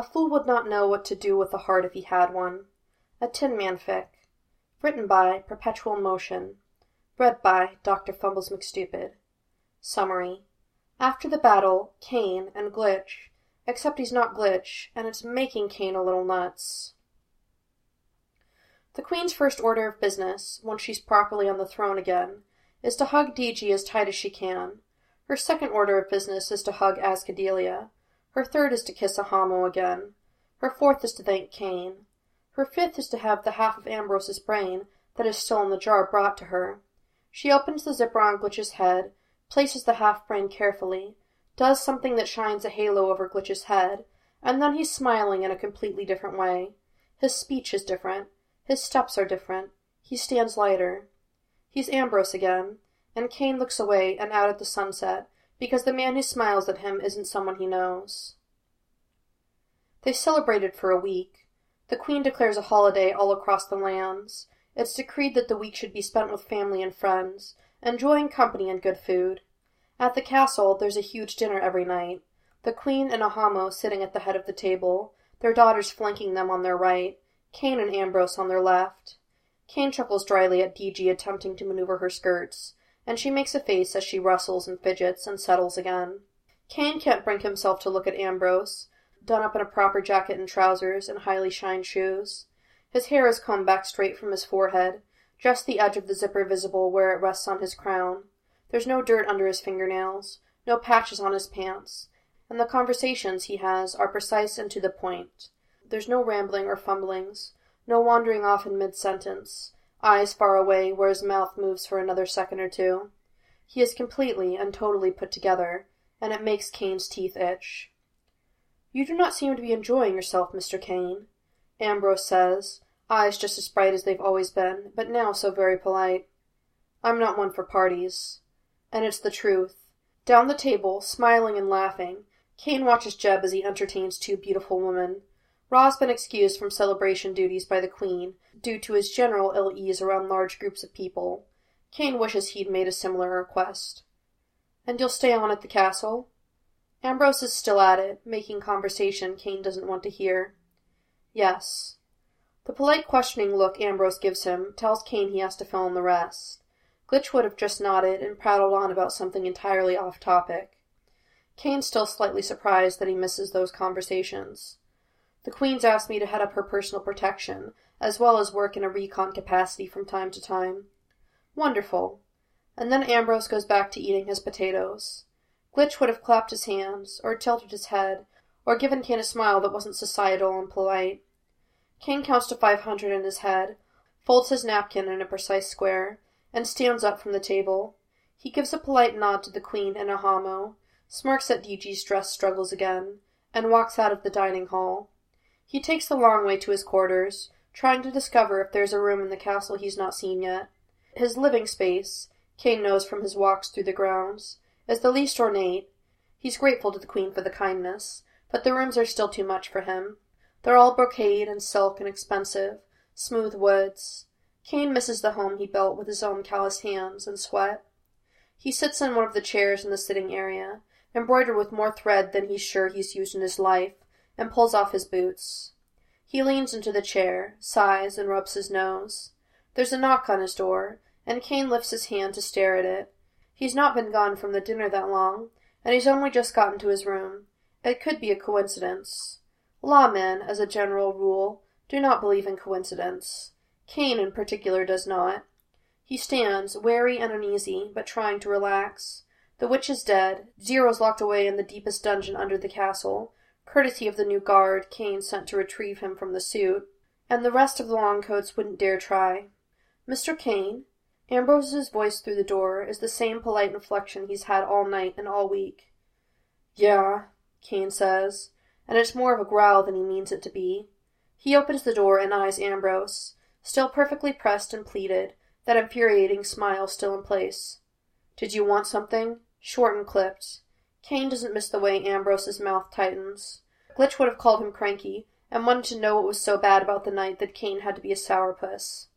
A fool would not know what to do with a heart if he had one. A Tin Man fic. Written by Perpetual Motion. Read by Dr. Fumbles McStupid. Summary. After the battle, Cain and Glitch, except he's not Glitch, and it's making Cain a little nuts. The Queen's first order of business, once she's properly on the throne again, is to hug DG as tight as she can. Her second order of business is to hug Azkadellia. Her third is to kiss Ahamo again. Her fourth is to thank Cain. Her fifth is to have the half of Ambrose's brain that is still in the jar brought to her. She opens the zipper on Glitch's head, places the half brain carefully, does something that shines a halo over Glitch's head, and then he's smiling in a completely different way. His speech is different. His steps are different. He stands lighter. He's Ambrose again, and Cain looks away and out at the sunset because the man who smiles at him isn't someone he knows. They celebrated for a week. The Queen declares a holiday all across the lands. It's decreed that the week should be spent with family and friends, enjoying company and good food. At the castle, there's a huge dinner every night. The Queen and Ahamo sitting at the head of the table, their daughters flanking them on their right, Cain and Ambrose on their left. Cain chuckles dryly at DG attempting to maneuver her skirts, and she makes a face as she rustles and fidgets and settles again. Cain can't bring himself to look at Ambrose, done up in a proper jacket and trousers and highly shined shoes. His hair is combed back straight from his forehead, just the edge of the zipper visible where it rests on his crown. There's no dirt under his fingernails, no patches on his pants, and the conversations he has are precise and to the point. There's no rambling or fumblings, no wandering off in mid sentence, eyes far away where his mouth moves for another second or two. He is completely and totally put together, and it makes Cain's teeth itch. You do not seem to be enjoying yourself, Mr. Cain, Ambrose says, eyes just as bright as they've always been, but now so very polite. I'm not one for parties. And it's the truth. Down the table, smiling and laughing, Cain watches Jeb as he entertains two beautiful women. Raw's been excused from celebration duties by the Queen, due to his general ill ease around large groups of people. Cain wishes he'd made a similar request. And you'll stay on at the castle? Ambrose is still at it, making conversation Cain doesn't want to hear. Yes. The polite questioning look Ambrose gives him tells Cain he has to fill in the rest. Glitch would have just nodded and prattled on about something entirely off topic. Cain's still slightly surprised that he misses those conversations. The Queen's asked me to head up her personal protection, as well as work in a recon capacity from time to time. Wonderful. And then Ambrose goes back to eating his potatoes. Glitch would have clapped his hands, or tilted his head, or given Cain a smile that wasn't societal and polite. Cain counts to five hundred in his head, folds his napkin in a precise square, and stands up from the table. He gives a polite nod to the Queen and Ahamo, smirks at DG's dress struggles again, and walks out of the dining hall. He takes the long way to his quarters, trying to discover if there's a room in the castle he's not seen yet. His living space, Cain knows from his walks through the grounds, is the least ornate. He's grateful to the Queen for the kindness, but the rooms are still too much for him. They're all brocade and silk and expensive, smooth woods. Cain misses the home he built with his own calloused hands and sweat. He sits in one of the chairs in the sitting area, embroidered with more thread than he's sure he's used in his life, and pulls off his boots. He leans into the chair, sighs, and rubs his nose. There's a knock on his door, and Cain lifts his hand to stare at it. He's not been gone from the dinner that long, and he's only just gotten to his room. It could be a coincidence. Lawmen, as a general rule, do not believe in coincidence. Cain, in particular, does not. He stands, wary and uneasy, but trying to relax. The witch is dead. Zero's locked away in the deepest dungeon under the castle, courtesy of the new guard Cain sent to retrieve him from the suit, and the rest of the Longcoats wouldn't dare try. Mr. Cain? Ambrose's voice through the door is the same polite inflection he's had all night and all week. Yeah, Cain says, and it's more of a growl than he means it to be. He opens the door and eyes Ambrose, still perfectly pressed and pleated, that infuriating smile still in place. Did you want something? Short and clipped. Cain doesn't miss the way Ambrose's mouth tightens. Glitch would have called him cranky, and wanted to know what was so bad about the night that Cain had to be a sourpuss.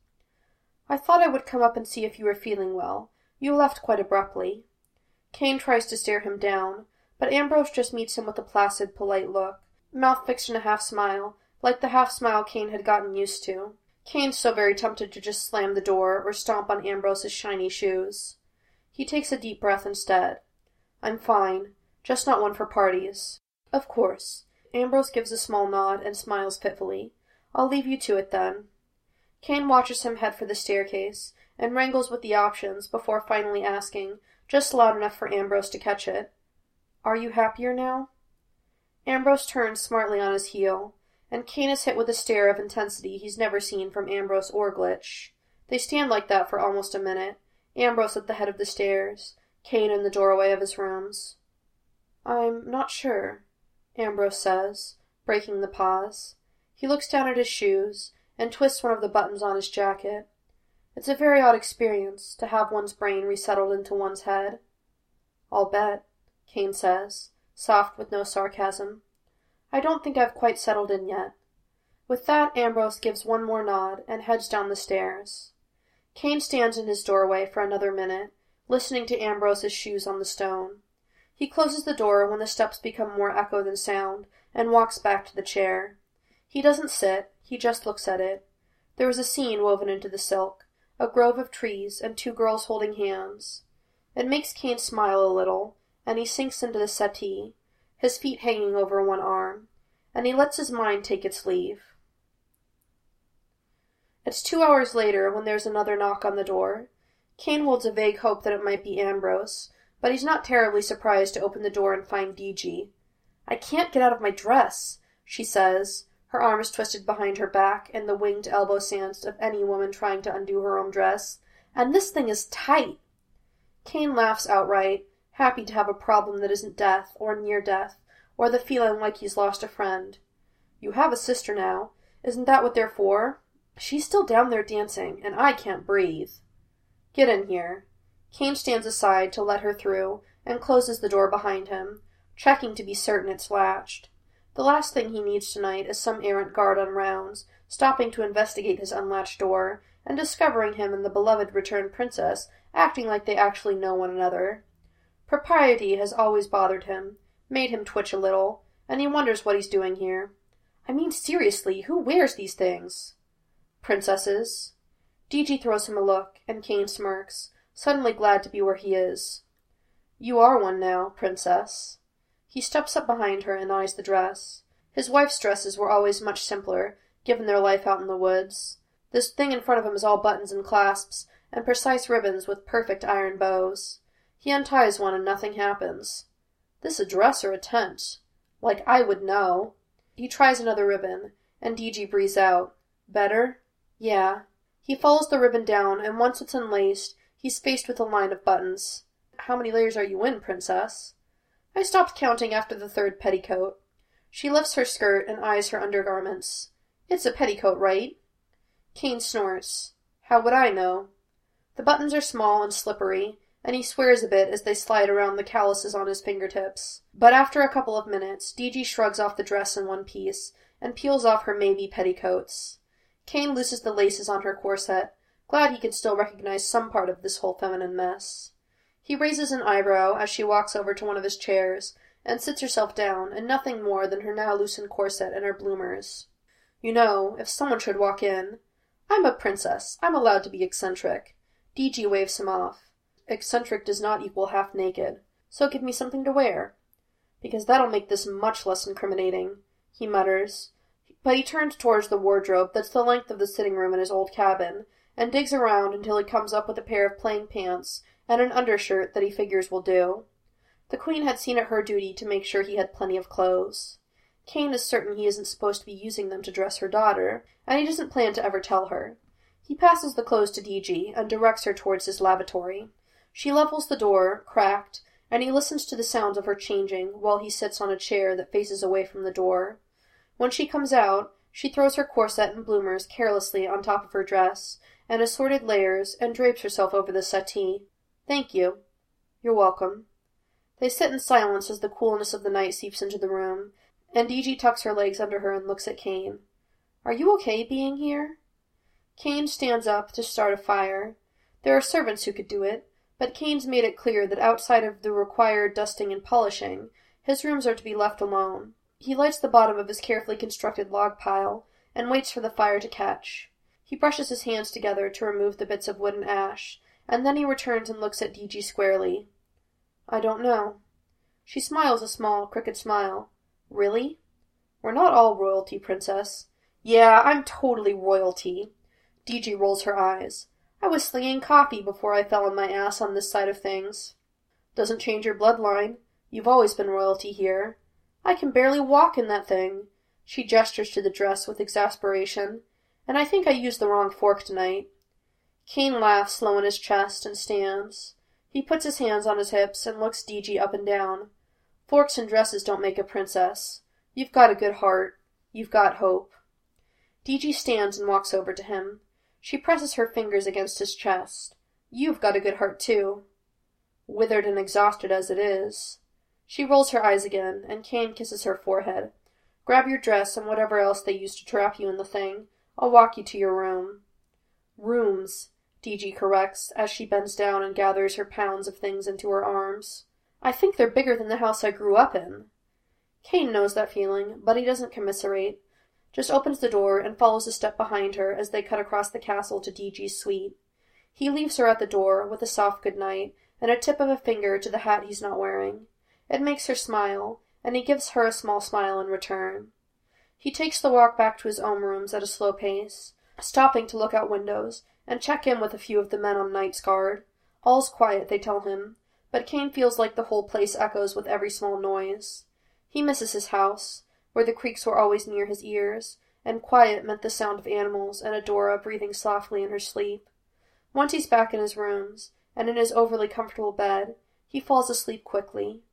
I thought I would come up and see if you were feeling well. You left quite abruptly. Cain tries to stare him down, but Ambrose just meets him with a placid, polite look. mouth fixed in a half smile, like the half smile Cain had gotten used to. Cain's so very tempted to just slam the door or stomp on Ambrose's shiny shoes. He takes a deep breath instead. I'm fine, just not one for parties. Of course. Ambrose gives a small nod and smiles fitfully. I'll leave you to it then. Cain watches him head for the staircase and wrangles with the options before finally asking, just loud enough for Ambrose to catch it, Are you happier now? Ambrose turns smartly on his heel, and Cain is hit with a stare of intensity he's never seen from Ambrose or Glitch. They stand like that for almost a minute, Ambrose at the head of the stairs, Cain in the doorway of his rooms. I'm not sure, Ambrose says, breaking the pause. He looks down at his shoes and twists one of the buttons on his jacket. It's a very odd experience to have one's brain resettled into one's head. I'll bet, Cain says, soft with no sarcasm. I don't think I've quite settled in yet. With that, Ambrose gives one more nod and heads down the stairs. Cain stands in his doorway for another minute, listening to Ambrose's shoes on the stone. He closes the door when the steps become more echo than sound, and walks back to the chair. He doesn't sit, he just looks at it. There is a scene woven into the silk, a grove of trees, and two girls holding hands. It makes Cain smile a little, and he sinks into the settee, his feet hanging over one arm, and he lets his mind take its leave. It's two hours later when there's another knock on the door. Cain holds a vague hope that it might be Ambrose, but he's not terribly surprised to open the door and find D.G. I can't get out of my dress, she says, her arms twisted behind her back and the winged elbow stance of any woman trying to undo her own dress. And this thing is tight. Cain laughs outright, happy to have a problem that isn't death, or near death, or the feeling like he's lost a friend. You have a sister now. Isn't that what they're for? She's still down there dancing, and I can't breathe. Get in here. Cain stands aside to let her through and closes the door behind him, checking to be certain it's latched. The last thing he needs tonight is some errant guard on rounds, stopping to investigate his unlatched door, and discovering him and the beloved returned princess acting like they actually know one another. Propriety has always bothered him, made him twitch a little, and he wonders what he's doing here. I mean, seriously, who wears these things? Princesses. D.G. throws him a look, and Cain smirks, suddenly glad to be where he is. You are one now, princess. He steps up behind her and eyes the dress. His wife's dresses were always much simpler, given their life out in the woods. This thing in front of him is all buttons and clasps, and precise ribbons with perfect iron bows. He unties one and nothing happens. This a dress or a tent? Like I would know. He tries another ribbon, and D.G. breathes out. Better? Yeah. He follows the ribbon down, and once it's unlaced, He's faced with a line of buttons. How many layers are you in, princess? I stopped counting after the third petticoat. She lifts her skirt and eyes her undergarments. It's a petticoat, right? Cain snorts. How would I know? The buttons are small and slippery, and he swears a bit as they slide around the calluses on his fingertips. But after a couple of minutes, D.G. shrugs off the dress in one piece and peels off her maybe petticoats. Cain looses the laces on her corset glad he could still recognize some part of this whole feminine mess. He raises an eyebrow as she walks over to one of his chairs and sits herself down in nothing more than her now loosened corset and her bloomers. You know, if someone should walk in. I'm a princess. I'm allowed to be eccentric. D.G. waves him off. Eccentric does not equal half naked, so give me something to wear. Because that'll make this much less incriminating, he mutters. But he turns towards the wardrobe that's the length of the sitting room in his old cabin and digs around until he comes up with a pair of plain pants and an undershirt that he figures will do. The queen had seen it her duty to make sure he had plenty of clothes. Cain is certain he isn't supposed to be using them to dress her daughter, and he doesn't plan to ever tell her. He passes the clothes to D.G. and directs her towards his lavatory. She levels the door, cracked, and he listens to the sounds of her changing while he sits on a chair that faces away from the door. When she comes out, she throws her corset and bloomers carelessly on top of her dress and assorted layers and drapes herself over the settee. Thank you. You're welcome. They sit in silence as the coolness of the night seeps into the room, and D.G. tucks her legs under her and looks at Cain. Are you okay being here? Cain stands up to start a fire. There are servants who could do it, but Cain's made it clear that outside of the required dusting and polishing, his rooms are to be left alone. He lights the bottom of his carefully constructed log pile and waits for the fire to catch. He brushes his hands together to remove the bits of wood and ash, and then he returns and looks at D.G. squarely. I don't know. She smiles a small, crooked smile. Really? We're not all royalty, Princess. Yeah, I'm totally royalty. D.G. rolls her eyes. I was slinging coffee before I fell on my ass on this side of things. Doesn't change your bloodline. You've always been royalty here. I can barely walk in that thing. She gestures to the dress with exasperation. And I think I used the wrong fork tonight. Cain laughs low in his chest and stands. He puts his hands on his hips and looks D.G. up and down. Forks and dresses don't make a princess. You've got a good heart. You've got hope. D.G. stands and walks over to him. She presses her fingers against his chest. You've got a good heart, too. Withered and exhausted as it is. She rolls her eyes again, and Cain kisses her forehead. Grab your dress and whatever else they used to trap you in the thing. I'll walk you to your room. Rooms, DG corrects as she bends down and gathers her pounds of things into her arms. I think they're bigger than the house I grew up in. Cain knows that feeling, but he doesn't commiserate. Just opens the door and follows a step behind her as they cut across the castle to DG's suite. He leaves her at the door with a soft good night and a tip of a finger to the hat he's not wearing. It makes her smile, and he gives her a small smile in return. He takes the walk back to his own rooms at a slow pace, stopping to look out windows and check in with a few of the men on night's guard. All's quiet, they tell him, but Cain feels like the whole place echoes with every small noise. He misses his house, where the creaks were always near his ears, and quiet meant the sound of animals and Adora breathing softly in her sleep. Once he's back in his rooms, and in his overly comfortable bed, he falls asleep quickly.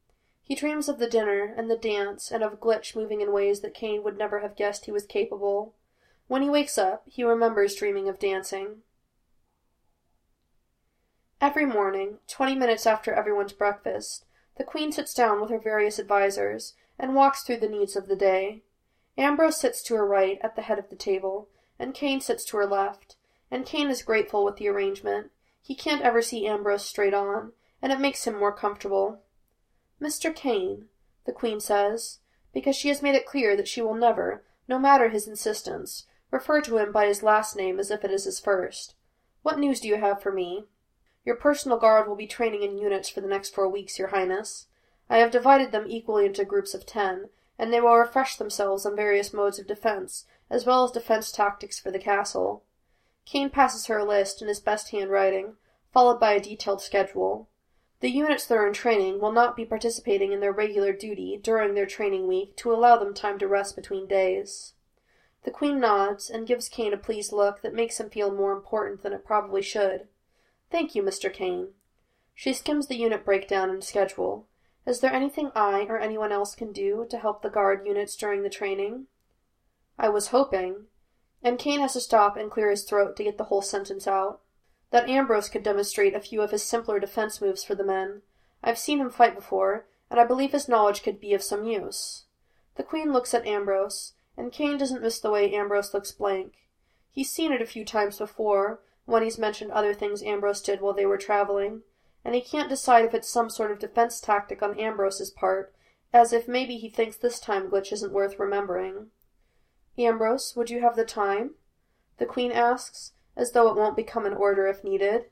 He dreams of the dinner and the dance and of Glitch moving in ways that Cain would never have guessed he was capable. When he wakes up, he remembers dreaming of dancing. Every morning, twenty minutes after everyone's breakfast, the Queen sits down with her various advisers and walks through the needs of the day. Ambrose sits to her right at the head of the table, and Cain sits to her left, and Cain is grateful with the arrangement. He can't ever see Ambrose straight on, and it makes him more comfortable. Mr. Cain, the Queen says, because she has made it clear that she will never, no matter his insistence, refer to him by his last name as if it is his first. What news do you have for me? Your personal guard will be training in units for the next four weeks, Your Highness. I have divided them equally into groups of ten, and they will refresh themselves on various modes of defense, as well as defense tactics for the castle. Cain passes her a list in his best handwriting, followed by a detailed schedule. The units that are in training will not be participating in their regular duty during their training week to allow them time to rest between days. The Queen nods and gives Cain a pleased look that makes him feel more important than it probably should. Thank you, Mr. Cain. She skims the unit breakdown and schedule. Is there anything I or anyone else can do to help the guard units during the training? I was hoping. And Cain has to stop and clear his throat to get the whole sentence out. That Ambrose could demonstrate a few of his simpler defense moves for the men. I've seen him fight before, and I believe his knowledge could be of some use. The Queen looks at Ambrose, and Cain doesn't miss the way Ambrose looks blank. He's seen it a few times before, when he's mentioned other things Ambrose did while they were traveling, and he can't decide if it's some sort of defense tactic on Ambrose's part, as if maybe he thinks this time Glitch isn't worth remembering. Ambrose, would you have the time? The Queen asks, as though it won't become an order if needed.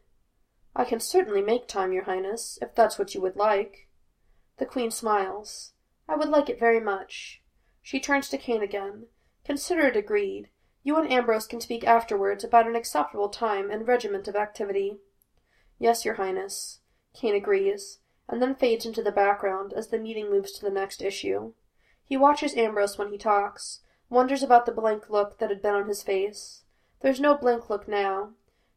I can certainly make time, Your Highness, if that's what you would like. The Queen smiles. I would like it very much. She turns to Cain again. Consider it agreed, you and Ambrose can speak afterwards about an acceptable time and regiment of activity. Yes, Your Highness. Cain agrees, and then fades into the background as the meeting moves to the next issue. He watches Ambrose when he talks, wonders about the blank look that had been on his face. There's no blank look now.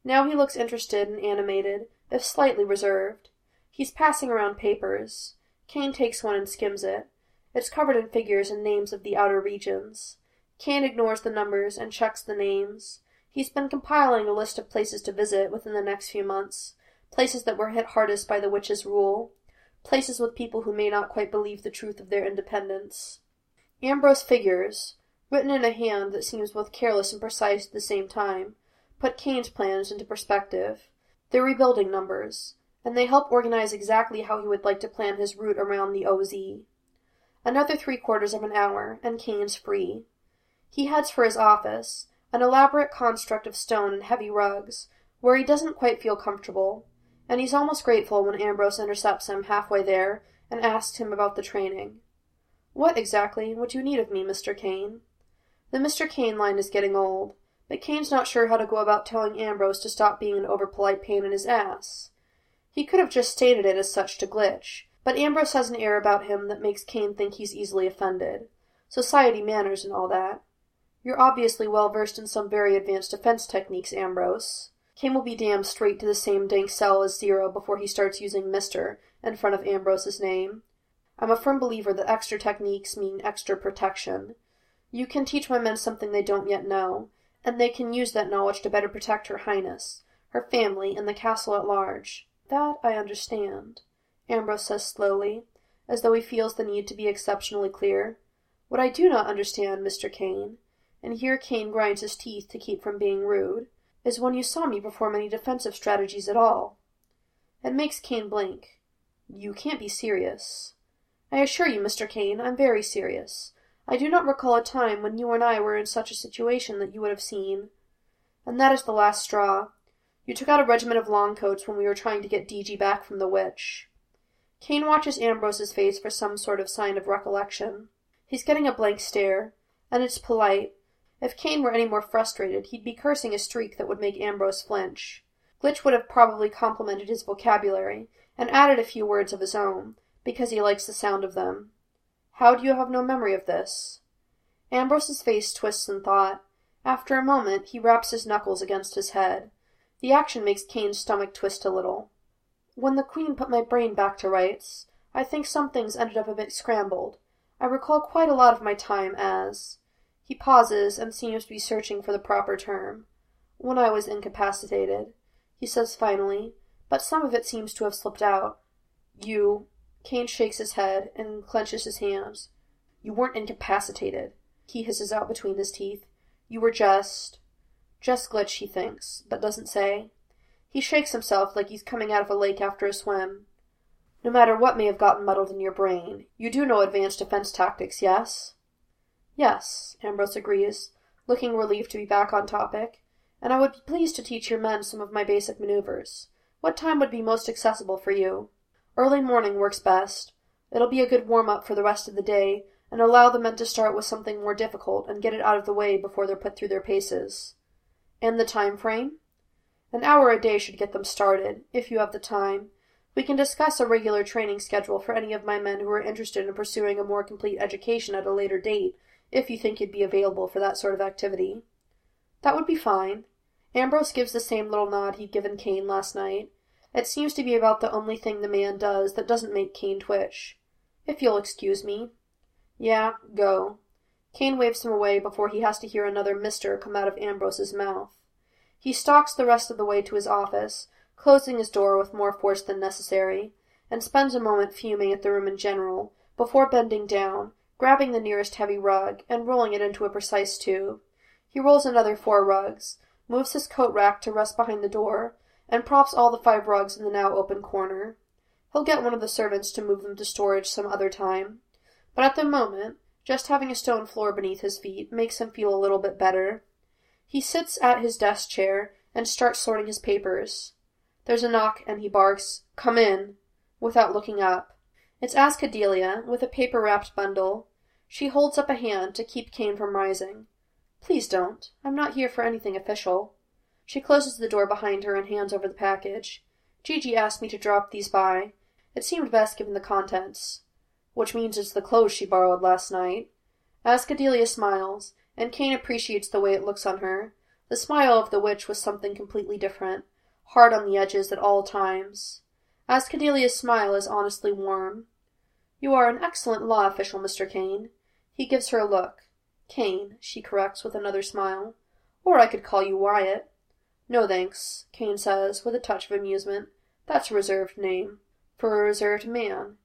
Now he looks interested and animated, if slightly reserved. He's passing around papers. Cain takes one and skims it. It's covered in figures and names of the outer regions. Cain ignores the numbers and checks the names. He's been compiling a list of places to visit within the next few months, places that were hit hardest by the witch's rule, places with people who may not quite believe the truth of their independence. Ambrose figures, written in a hand that seems both careless and precise at the same time, put Cain's plans into perspective. They're rebuilding numbers, and they help organize exactly how he would like to plan his route around the OZ. Another three quarters of an hour, and Cain's free. He heads for his office, an elaborate construct of stone and heavy rugs, where he doesn't quite feel comfortable, and he's almost grateful when Ambrose intercepts him halfway there and asks him about the training. What exactly would you need of me, Mr. Cain? The Mr. Cain line is getting old, but Cain's not sure how to go about telling Ambrose to stop being an overpolite pain in his ass. He could have just stated it as such to Glitch, but Ambrose has an air about him that makes Cain think he's easily offended. Society manners and all that. You're obviously well versed in some very advanced defense techniques, Ambrose. Cain will be damned straight to the same dank cell as Zero before he starts using Mr. in front of Ambrose's name. I'm a firm believer that extra techniques mean extra protection. You can teach my men something they don't yet know, and they can use that knowledge to better protect Her Highness, her family, and the castle at large. That I understand, Ambrose says slowly, as though he feels the need to be exceptionally clear. What I do not understand, Mr. Cain, and here Cain grinds his teeth to keep from being rude, is when you saw me perform any defensive strategies at all. It makes Cain blink. You can't be serious. I assure you, Mr. Cain, I'm very serious. I do not recall a time when you and I were in such a situation that you would have seen. And that is the last straw. You took out a regiment of longcoats when we were trying to get DG back from the witch. Cain watches Ambrose's face for some sort of sign of recollection. He's getting a blank stare, and it's polite, if Cain were any more frustrated, he'd be cursing a streak that would make Ambrose flinch. Glitch would have probably complimented his vocabulary, and added a few words of his own, because he likes the sound of them. How do you have no memory of this? Ambrose's face twists in thought. After a moment, he raps his knuckles against his head. The action makes Cain's stomach twist a little. When the Queen put my brain back to rights, I think some things ended up a bit scrambled. I recall quite a lot of my time as he pauses and seems to be searching for the proper term. When I was incapacitated, he says finally, but some of it seems to have slipped out. You. Cain shakes his head and clenches his hands. You weren't incapacitated, he hisses out between his teeth. You were just. Just glitch, he thinks, but doesn't say. He shakes himself like he's coming out of a lake after a swim. No matter what may have gotten muddled in your brain, you do know advanced defense tactics, yes? Yes, Ambrose agrees, looking relieved to be back on topic. And I would be pleased to teach your men some of my basic maneuvers. What time would be most accessible for you? Early morning works best. It'll be a good warm up for the rest of the day, and allow the men to start with something more difficult and get it out of the way before they're put through their paces. And the time frame? An hour a day should get them started, if you have the time. We can discuss a regular training schedule for any of my men who are interested in pursuing a more complete education at a later date if you think you'd be available for that sort of activity. That would be fine. Ambrose gives the same little nod he'd given Cain last night. It seems to be about the only thing the man does that doesn't make Cain twitch. If you'll excuse me. Yeah, go. Cain waves him away before he has to hear another Mister come out of Ambrose's mouth. He stalks the rest of the way to his office, closing his door with more force than necessary, and spends a moment fuming at the room in general, before bending down grabbing the nearest heavy rug and rolling it into a precise tube. He rolls another four rugs, moves his coat rack to rest behind the door, and props all the five rugs in the now open corner. He'll get one of the servants to move them to storage some other time. But at the moment, just having a stone floor beneath his feet makes him feel a little bit better. He sits at his desk chair and starts sorting his papers. There's a knock, and he barks, Come in, without looking up. It's Azkadellia, with a paper wrapped bundle. She holds up a hand to keep Cain from rising. Please don't. I'm not here for anything official. She closes the door behind her and hands over the package. DG asked me to drop these by. It seemed best given the contents. Which means it's the clothes she borrowed last night. Azkadellia smiles, and Cain appreciates the way it looks on her. The smile of the witch was something completely different, hard on the edges at all times. Azkadellia's smile is honestly warm. You are an excellent law official, Mr. Cain. He gives her a look. Cain, she corrects with another smile. Or I could call you Wyatt. No thanks, Cain says, with a touch of amusement. That's a reserved name. For a reserved man.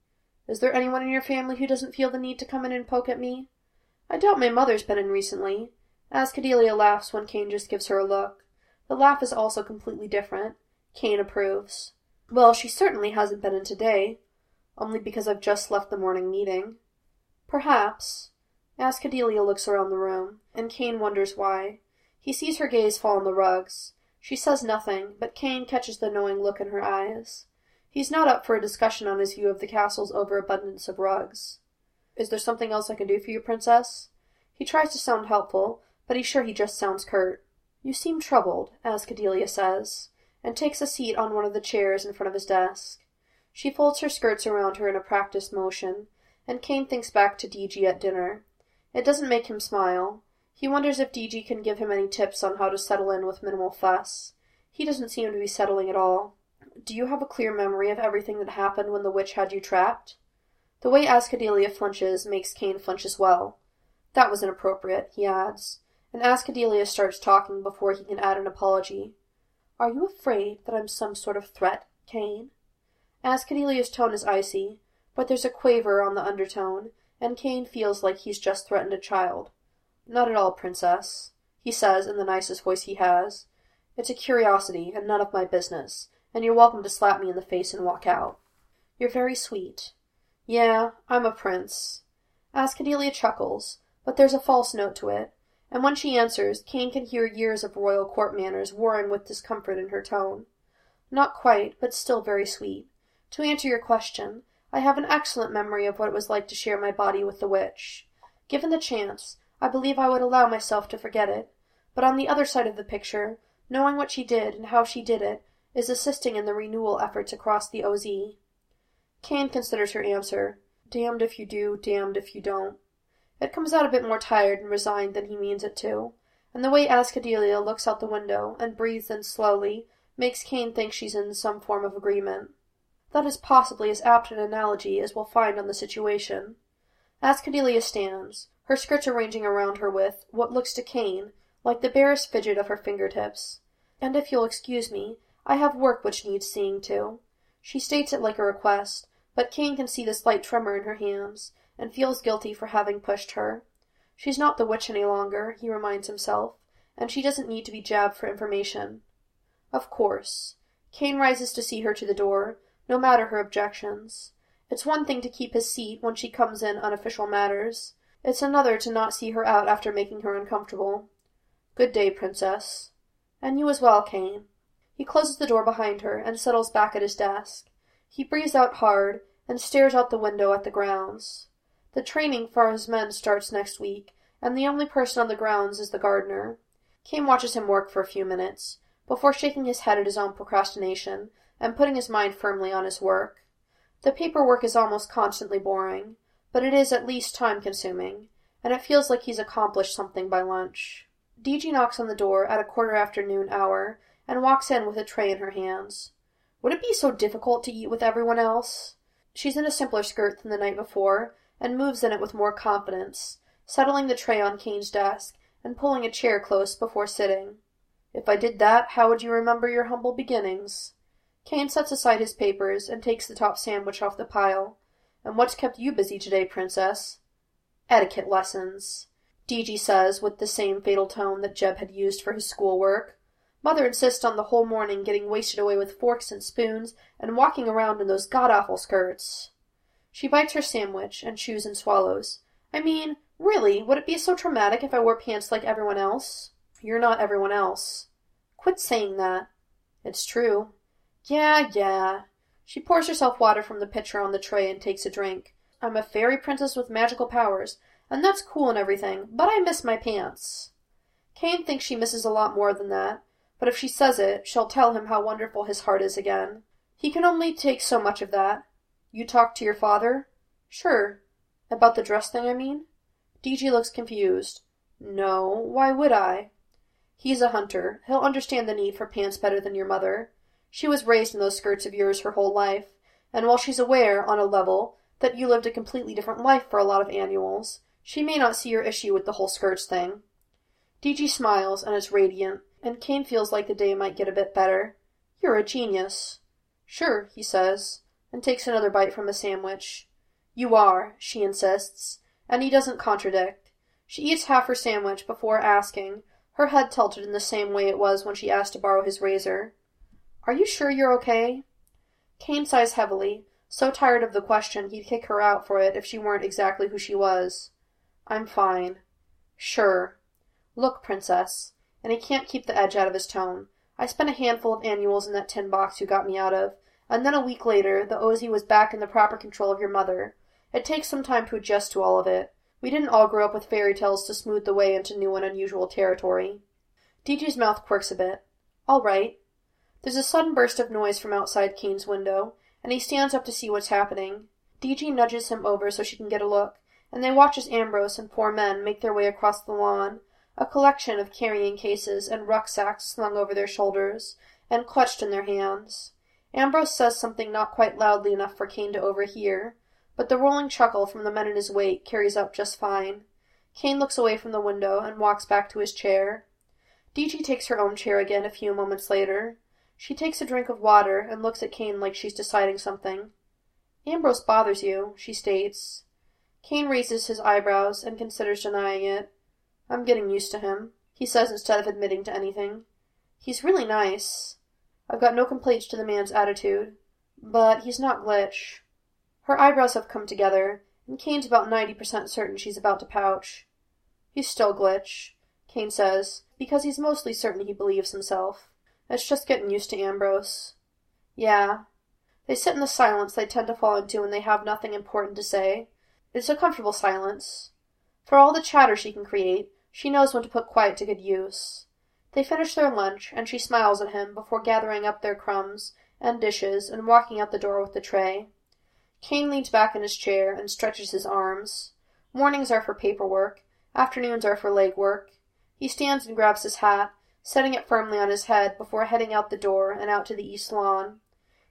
Is there anyone in your family who doesn't feel the need to come in and poke at me? I doubt my mother's been in recently. Azkadellia laughs when Cain just gives her a look. The laugh is also completely different. Cain approves. Well, she certainly hasn't been in today. Only because I've just left the morning meeting. Perhaps. As Azkadellia looks around the room, and Kane wonders why. He sees her gaze fall on the rugs. She says nothing, but Cain catches the knowing look in her eyes. He's not up for a discussion on his view of the castle's overabundance of rugs. Is there something else I can do for you, Princess? He tries to sound helpful, but he's sure he just sounds curt. You seem troubled, Azkadellia says, and takes a seat on one of the chairs in front of his desk. She folds her skirts around her in a practiced motion, and Cain thinks back to DG at dinner. It doesn't make him smile. He wonders if DG can give him any tips on how to settle in with minimal fuss. He doesn't seem to be settling at all. Do you have a clear memory of everything that happened when the witch had you trapped? The way Azkadellia flinches makes Cain flinch as well. That was inappropriate, he adds, and Azkadellia starts talking before he can add an apology. Are you afraid that I'm some sort of threat, Cain? Azkadellia's tone is icy, but there's a quaver on the undertone, and Cain feels like he's just threatened a child. Not at all, Princess, he says in the nicest voice he has. It's a curiosity, and none of my business, and you're welcome to slap me in the face and walk out. You're very sweet. Yeah, I'm a prince. Azkadellia chuckles, but there's a false note to it, and when she answers, Cain can hear years of royal court manners warring with discomfort in her tone. Not quite, but still very sweet. To answer your question, I have an excellent memory of what it was like to share my body with the witch. Given the chance, I believe I would allow myself to forget it, but on the other side of the picture, knowing what she did and how she did it is assisting in the renewal efforts across the OZ. Cain considers her answer. Damned if you do, damned if you don't. It comes out a bit more tired and resigned than he means it to, and the way Azkadellia looks out the window and breathes in slowly makes Cain think she's in some form of agreement. That is possibly as apt an analogy as we'll find on the situation. Azkadellia stands, her skirts arranging around her with, what looks to Cain, like the barest fidget of her fingertips. And if you'll excuse me, I have work which needs seeing to. She states it like a request, but Cain can see the slight tremor in her hands, and feels guilty for having pushed her. She's not the witch any longer, he reminds himself, and she doesn't need to be jabbed for information. Of course. Cain rises to see her to the door, no matter her objections. It's one thing to keep his seat when she comes in on official matters. It's another to not see her out after making her uncomfortable. Good day, Princess. And you as well, Cain. He closes the door behind her and settles back at his desk. He breathes out hard and stares out the window at the grounds. The training for his men starts next week, and the only person on the grounds is the gardener. Cain watches him work for a few minutes, before shaking his head at his own procrastination and putting his mind firmly on his work. The paperwork is almost constantly boring, but it is at least time consuming, and it feels like he's accomplished something by lunch. DG knocks on the door at a quarter after noon hour and walks in with a tray in her hands. Would it be so difficult to eat with everyone else? She's in a simpler skirt than the night before, and moves in it with more confidence, settling the tray on Cain's desk and pulling a chair close before sitting. If I did that, how would you remember your humble beginnings? Cain sets aside his papers and takes the top sandwich off the pile. And what's kept you busy today, Princess? Etiquette lessons, DG says with the same fatal tone that Jeb had used for his schoolwork. Mother insists on the whole morning getting wasted away with forks and spoons and walking around in those god-awful skirts. She bites her sandwich and chews and swallows. I mean, really, would it be so traumatic if I wore pants like everyone else? You're not everyone else. Quit saying that. It's true. Yeah, yeah. She pours herself water from the pitcher on the tray and takes a drink. I'm a fairy princess with magical powers, and that's cool and everything, but I miss my pants. Cain thinks she misses a lot more than that, but if she says it, she'll tell him how wonderful his heart is again. He can only take so much of that. You talked to your father? Sure. About the dress thing, I mean? DG looks confused. No, why would I? He's a hunter. He'll understand the need for pants better than your mother. She was raised in those skirts of yours her whole life, and while she's aware, on a level, that you lived a completely different life for a lot of annuals, she may not see your issue with the whole skirts thing. DG smiles and is radiant, and Cain feels like the day might get a bit better. You're a genius. Sure, he says, and takes another bite from a sandwich. You are, she insists, and he doesn't contradict. She eats half her sandwich before asking, her head tilted in the same way it was when she asked to borrow his razor. Are you sure you're okay? Cain sighs heavily, So tired of the question he'd kick her out for it if she weren't exactly who she was. I'm fine. Sure. Look, Princess, and he can't keep the edge out of his tone. I spent a handful of annuals in that tin box you got me out of, and then a week later the OZ was back in the proper control of your mother. It takes some time to adjust to all of it. We didn't all grow up with fairy tales to smooth the way into new and unusual territory. DG's mouth quirks a bit. All right. There's a sudden burst of noise from outside Cain's window, and he stands up to see what's happening. DG nudges him over so she can get a look, and they watch as Ambrose and four men make their way across the lawn, a collection of carrying cases and rucksacks slung over their shoulders and clutched in their hands. Ambrose says something not quite loudly enough for Cain to overhear, but the rolling chuckle from the men in his wake carries up just fine. Cain looks away from the window and walks back to his chair. DG takes her own chair again a few moments later. She takes a drink of water and looks at Cain like she's deciding something. Ambrose bothers you, she states. Cain raises his eyebrows and considers denying it. I'm getting used to him, he says instead of admitting to anything. He's really nice. I've got no complaints to the man's attitude. But he's not Glitch. Her eyebrows have come together, and Cain's about ninety percent certain she's about to pouch. He's still Glitch, Cain says, because he's mostly certain he believes himself. It's just getting used to Ambrose. Yeah. They sit in the silence they tend to fall into when they have nothing important to say. It's a comfortable silence. For all the chatter she can create, she knows when to put quiet to good use. They finish their lunch, and she smiles at him before gathering up their crumbs and dishes and walking out the door with the tray. Cain leans back in his chair and stretches his arms. Mornings are for paperwork, afternoons are for leg work. He stands and grabs his hat, setting it firmly on his head before heading out the door and out to the east lawn.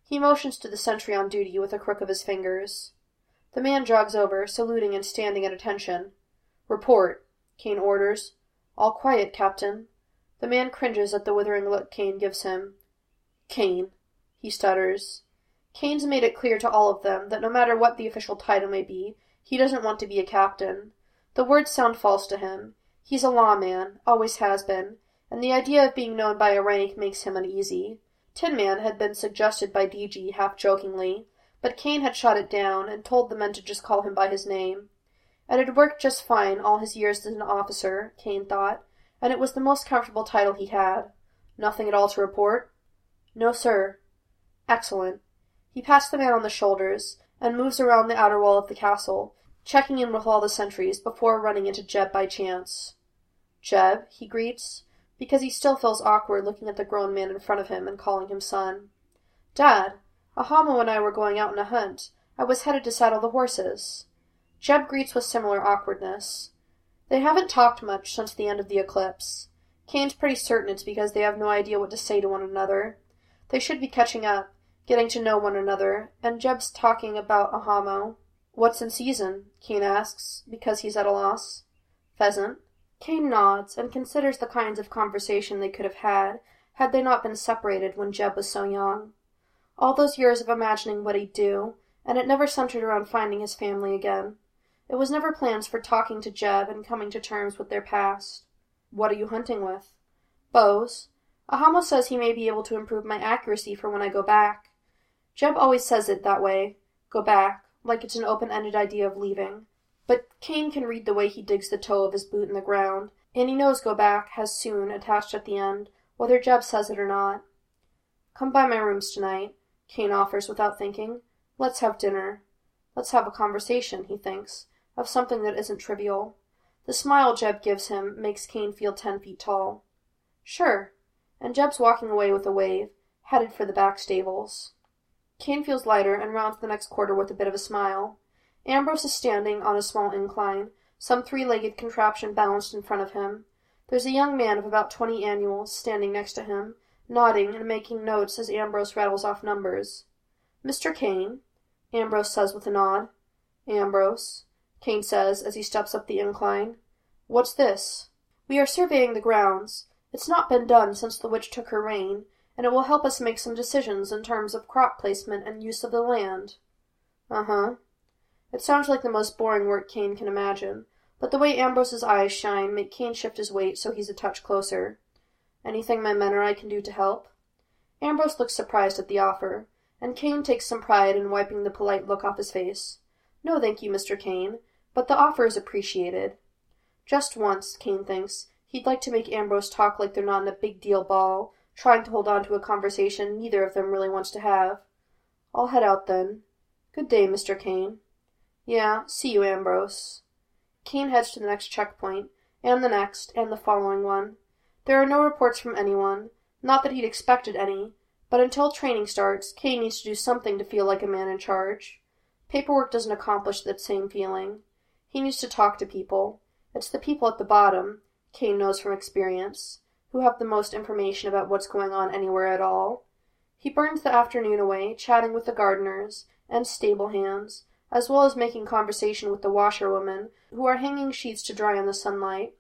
He motions to the sentry on duty with a crook of his fingers. The man jogs over, saluting and standing at attention. Report, Cain orders. All quiet, Captain. The man cringes at the withering look Cain gives him. Cain, he stutters. Kane's made it clear to all of them that no matter what the official title may be, he doesn't want to be a captain. The words sound false to him. He's a lawman, always has been, and the idea of being known by a rank makes him uneasy. Tin Man had been suggested by DG half jokingly, but Cain had shot it down and told the men to just call him by his name. It had worked just fine all his years as an officer, Cain thought, and it was the most comfortable title he had. Nothing at all to report? No, sir. Excellent. He pats the man on the shoulders and moves around the outer wall of the castle, checking in with all the sentries before running into Jeb by chance. Jeb, he greets because he still feels awkward looking at the grown man in front of him and calling him son. Dad, Ahamo and I were going out on a hunt. I was headed to saddle the horses. Jeb greets with similar awkwardness. They haven't talked much since the end of the eclipse. Cain's pretty certain it's because they have no idea what to say to one another. They should be catching up, getting to know one another, and Jeb's talking about Ahamo. What's in season? Cain asks, because he's at a loss. Pheasant. Cain nods and considers the kinds of conversation they could have had had they not been separated when Jeb was so young. All those years of imagining what he'd do, and it never centered around finding his family again. It was never plans for talking to Jeb and coming to terms with their past. What are you hunting with? Bows. Ahamo says he may be able to improve my accuracy for when I go back. Jeb always says it that way. Go back, like it's an open-ended idea of leaving. But Cain can read the way he digs the toe of his boot in the ground, and he knows go back has soon attached at the end, whether Jeb says it or not. Come by my rooms tonight, Cain offers without thinking. Let's have dinner. Let's have a conversation, he thinks, of something that isn't trivial. The smile Jeb gives him makes Cain feel ten feet tall. Sure. And Jeb's walking away with a wave, headed for the back stables. Cain feels lighter and rounds the next quarter with a bit of a smile. Ambrose is standing on a small incline, some three-legged contraption balanced in front of him. There's a young man of about twenty annuals standing next to him, nodding and making notes as Ambrose rattles off numbers. Mr. Cain, Ambrose says with a nod. Ambrose, Cain says as he steps up the incline. What's this? We are surveying the grounds. It's not been done since the witch took her reign, and it will help us make some decisions in terms of crop placement and use of the land. Uh-huh. It sounds like the most boring work Cain can imagine, but the way Ambrose's eyes shine make Cain shift his weight so he's a touch closer. Anything my men or I can do to help? Ambrose looks surprised at the offer, and Cain takes some pride in wiping the polite look off his face. No, thank you, Mr. Cain, but the offer is appreciated. Just once, Cain thinks, he'd like to make Ambrose talk like they're not in a big deal ball, trying to hold on to a conversation neither of them really wants to have. I'll head out then. Good day, Mr. Kane. Yeah, see you, Ambrose. Cain heads to the next checkpoint, and the next, and the following one. There are no reports from anyone, not that he'd expected any, but until training starts, Cain needs to do something to feel like a man in charge. Paperwork doesn't accomplish that same feeling. He needs to talk to people. It's the people at the bottom, Cain knows from experience, who have the most information about what's going on anywhere at all. He burns the afternoon away chatting with the gardeners and stable hands, as well as making conversation with the washerwomen, who are hanging sheets to dry in the sunlight.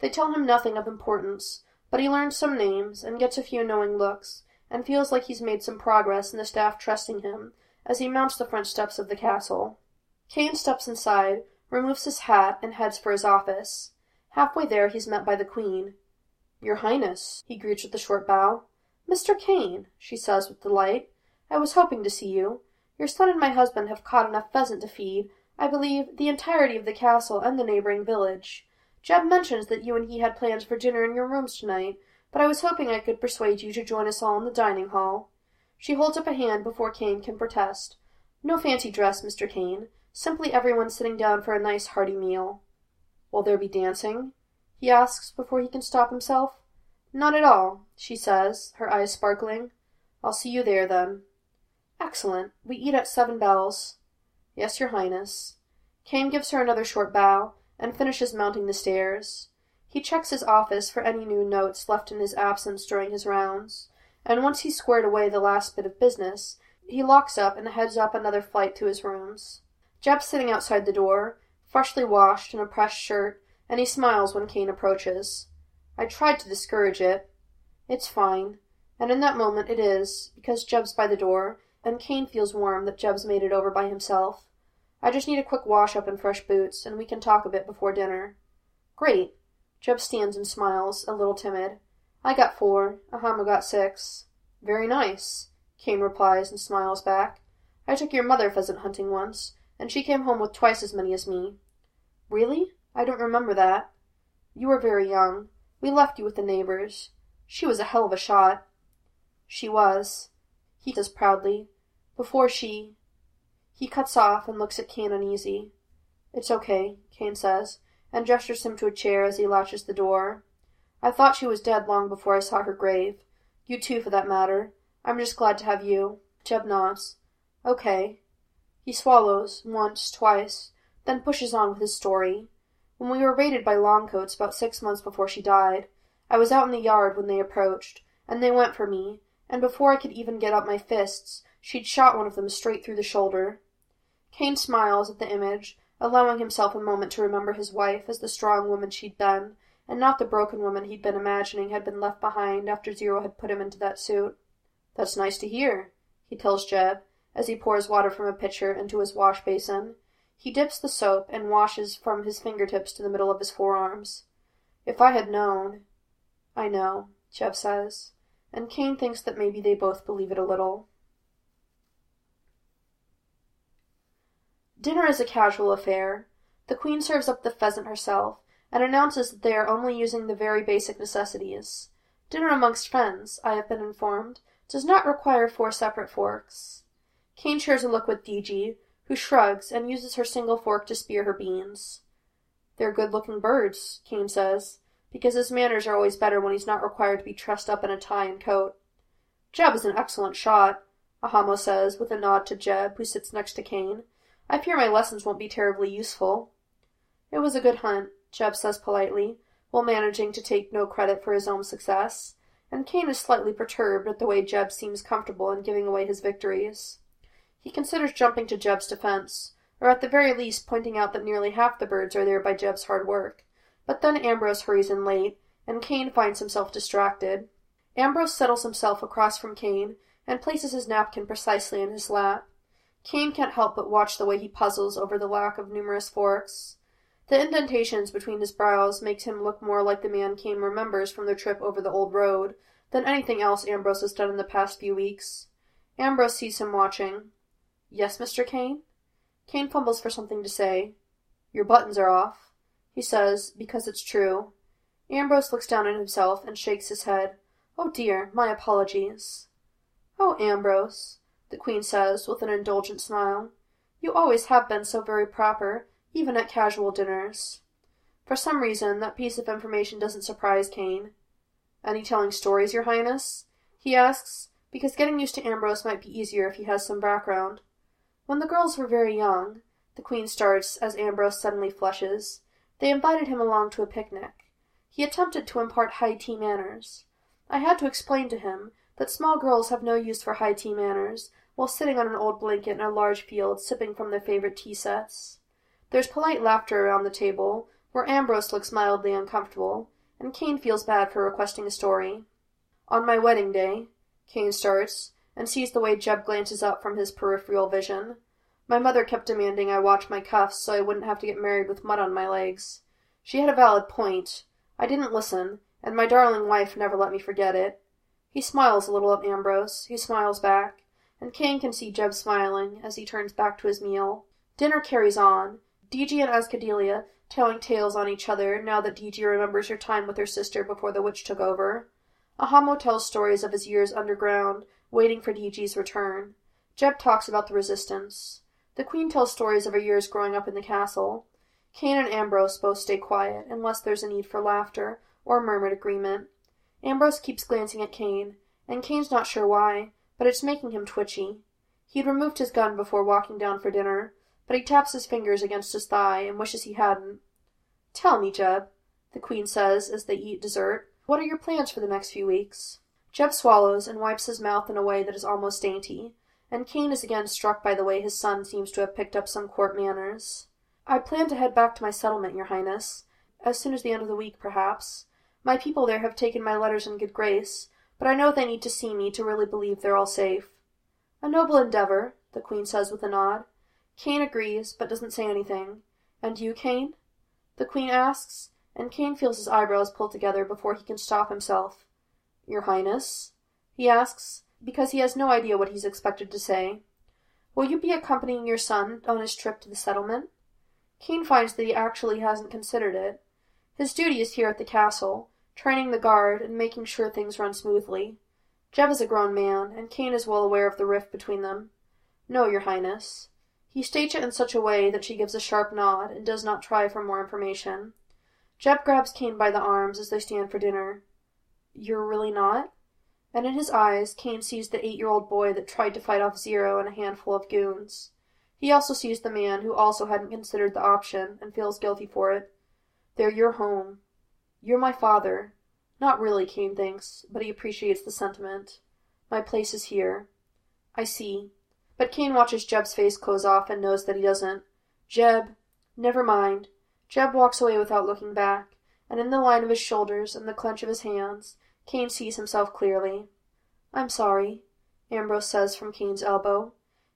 They tell him nothing of importance, but he learns some names and gets a few knowing looks, and feels like he's made some progress in the staff trusting him as he mounts the front steps of the castle. Cain steps inside, removes his hat, and heads for his office. Halfway there he's met by the Queen. Your Highness, he greets with a short bow. Mr. Cain, she says with delight, I was hoping to see you. Your son and my husband have caught enough pheasant to feed, I believe, the entirety of the castle and the neighboring village. Jeb mentions that you and he had plans for dinner in your rooms tonight, but I was hoping I could persuade you to join us all in the dining hall. She holds up a hand before Cain can protest. No fancy dress, Mr. Cain. Simply everyone sitting down for a nice hearty meal. Will there be dancing? he asks before he can stop himself. Not at all, she says, her eyes sparkling. I'll see you there, then. Excellent. We eat at seven bells. Yes, your highness. Cain gives her another short bow, and finishes mounting the stairs. He checks his office for any new notes left in his absence during his rounds, and once he's squared away the last bit of business, he locks up and heads up another flight to his rooms. Jeb's sitting outside the door, freshly washed in a pressed shirt, and he smiles when Cain approaches. I tried to discourage it. It's fine. And in that moment it is, because Jeb's by the door, and Cain feels warm that Jeb's made it over by himself. I just need a quick wash up and fresh boots, and we can talk a bit before dinner. Great. Jeb stands and smiles, a little timid. I got four. Ahamo got six. Very nice, Cain replies and smiles back. I took your mother pheasant hunting once, and she came home with twice as many as me. Really? I don't remember that. You were very young. We left you with the neighbors. She was a hell of a shot. She was, he says proudly. Before she. He cuts off and looks at Cain uneasy. It's okay, Cain says and gestures him to a chair as he latches the door. I thought she was dead long before I saw her grave. You too, for that matter. I'm just glad to have you. Jeb nods. Okay. He swallows, once, twice, then pushes on with his story. When we were raided by longcoats about six months before she died, I was out in the yard when they approached, and they went for me, and before I could even get up my fists, she'd shot one of them straight through the shoulder. Cain smiles at the image, allowing himself a moment to remember his wife as the strong woman she'd been, and not the broken woman he'd been imagining had been left behind after Zero had put him into that suit. That's nice to hear, he tells Jeb, as he pours water from a pitcher into his wash basin. He dips the soap and washes from his fingertips to the middle of his forearms. If I had known. I know, Jeb says, and Kane thinks that maybe they both believe it a little. Dinner is a casual affair. The Queen serves up the pheasant herself, and announces that they are only using the very basic necessities. Dinner amongst friends, I have been informed, does not require four separate forks. Cain shares a look with DG, who shrugs and uses her single fork to spear her beans. They're good-looking birds, Cain says, because his manners are always better when he's not required to be trussed up in a tie and coat. Jeb is an excellent shot, Ahamo says, with a nod to Jeb, who sits next to Cain. I fear my lessons won't be terribly useful. It was a good hunt, Jeb says politely, while managing to take no credit for his own success, and Cain is slightly perturbed at the way Jeb seems comfortable in giving away his victories. He considers jumping to Jeb's defense, or at the very least pointing out that nearly half the birds are there by Jeb's hard work. But then Ambrose hurries in late, and Cain finds himself distracted. Ambrose settles himself across from Cain and places his napkin precisely in his lap. Cain can't help but watch the way he puzzles over the lack of numerous forks. The indentations between his brows makes him look more like the man Cain remembers from their trip over the old road than anything else Ambrose has done in the past few weeks. Ambrose sees him watching. Yes, Mr. Cain? Cain fumbles for something to say. Your buttons are off, he says, because it's true. Ambrose looks down at himself and shakes his head. Oh dear, my apologies. Oh, Ambrose, the Queen says, with an indulgent smile. You always have been so very proper, even at casual dinners. For some reason, that piece of information doesn't surprise Cain. Any telling stories, Your Highness? he asks, because getting used to Ambrose might be easier if he has some background. When the girls were very young, the Queen starts as Ambrose suddenly flushes, they invited him along to a picnic. He attempted to impart high tea manners. I had to explain to him that small girls have no use for high tea manners while sitting on an old blanket in a large field sipping from their favorite tea sets. There's polite laughter around the table, where Ambrose looks mildly uncomfortable, and Cain feels bad for requesting a story. On my wedding day, Cain starts, and sees the way Jeb glances up from his peripheral vision. My mother kept demanding I watch my cuffs so I wouldn't have to get married with mud on my legs. She had a valid point. I didn't listen, and my darling wife never let me forget it. He smiles a little at Ambrose. He smiles back, and Cain can see Jeb smiling as he turns back to his meal. Dinner carries on. DG and Azkadellia telling tales on each other now that DG remembers her time with her sister before the witch took over. Ahamo tells stories of his years underground, waiting for DG's return. Jeb talks about the resistance. The Queen tells stories of her years growing up in the castle. Cain and Ambrose both stay quiet, unless there's a need for laughter or murmured agreement. Ambrose keeps glancing at Cain, and Cain's not sure why, but it's making him twitchy. He'd removed his gun before walking down for dinner, but he taps his fingers against his thigh and wishes he hadn't. Tell me, Jeb, the Queen says as they eat dessert. What are your plans for the next few weeks? Jeb swallows and wipes his mouth in a way that is almost dainty, and Cain is again struck by the way his son seems to have picked up some court manners. I plan to head back to my settlement, your highness, as soon as the end of the week, perhaps. My people there have taken my letters in good grace, but I know they need to see me to really believe they're all safe. A noble endeavor, the queen says with a nod. Cain agrees, but doesn't say anything. And you, Cain? The queen asks, and Cain feels his eyebrows pull together before he can stop himself. Your highness? he asks, because he has no idea what he's expected to say. Will you be accompanying your son on his trip to the settlement? Cain finds that he actually hasn't considered it. His duty is here at the castle, training the guard and making sure things run smoothly. Jeb is a grown man, and Cain is well aware of the rift between them. No, your highness. He states it in such a way that she gives a sharp nod and does not try for more information. Jeb grabs Cain by the arms as they stand for dinner. You're really not? And in his eyes, Cain sees the eight-year-old boy that tried to fight off Zero and a handful of goons. He also sees the man who also hadn't considered the option and feels guilty for it. They're your home. You're my father. Not really, Cain thinks, but he appreciates the sentiment. My place is here. I see. But Cain watches Jeb's face close off and knows that he doesn't. Jeb. Never mind. Jeb walks away without looking back, and in the line of his shoulders and the clench of his hands, Cain sees himself clearly. I'm sorry, Ambrose says from Cain's elbow.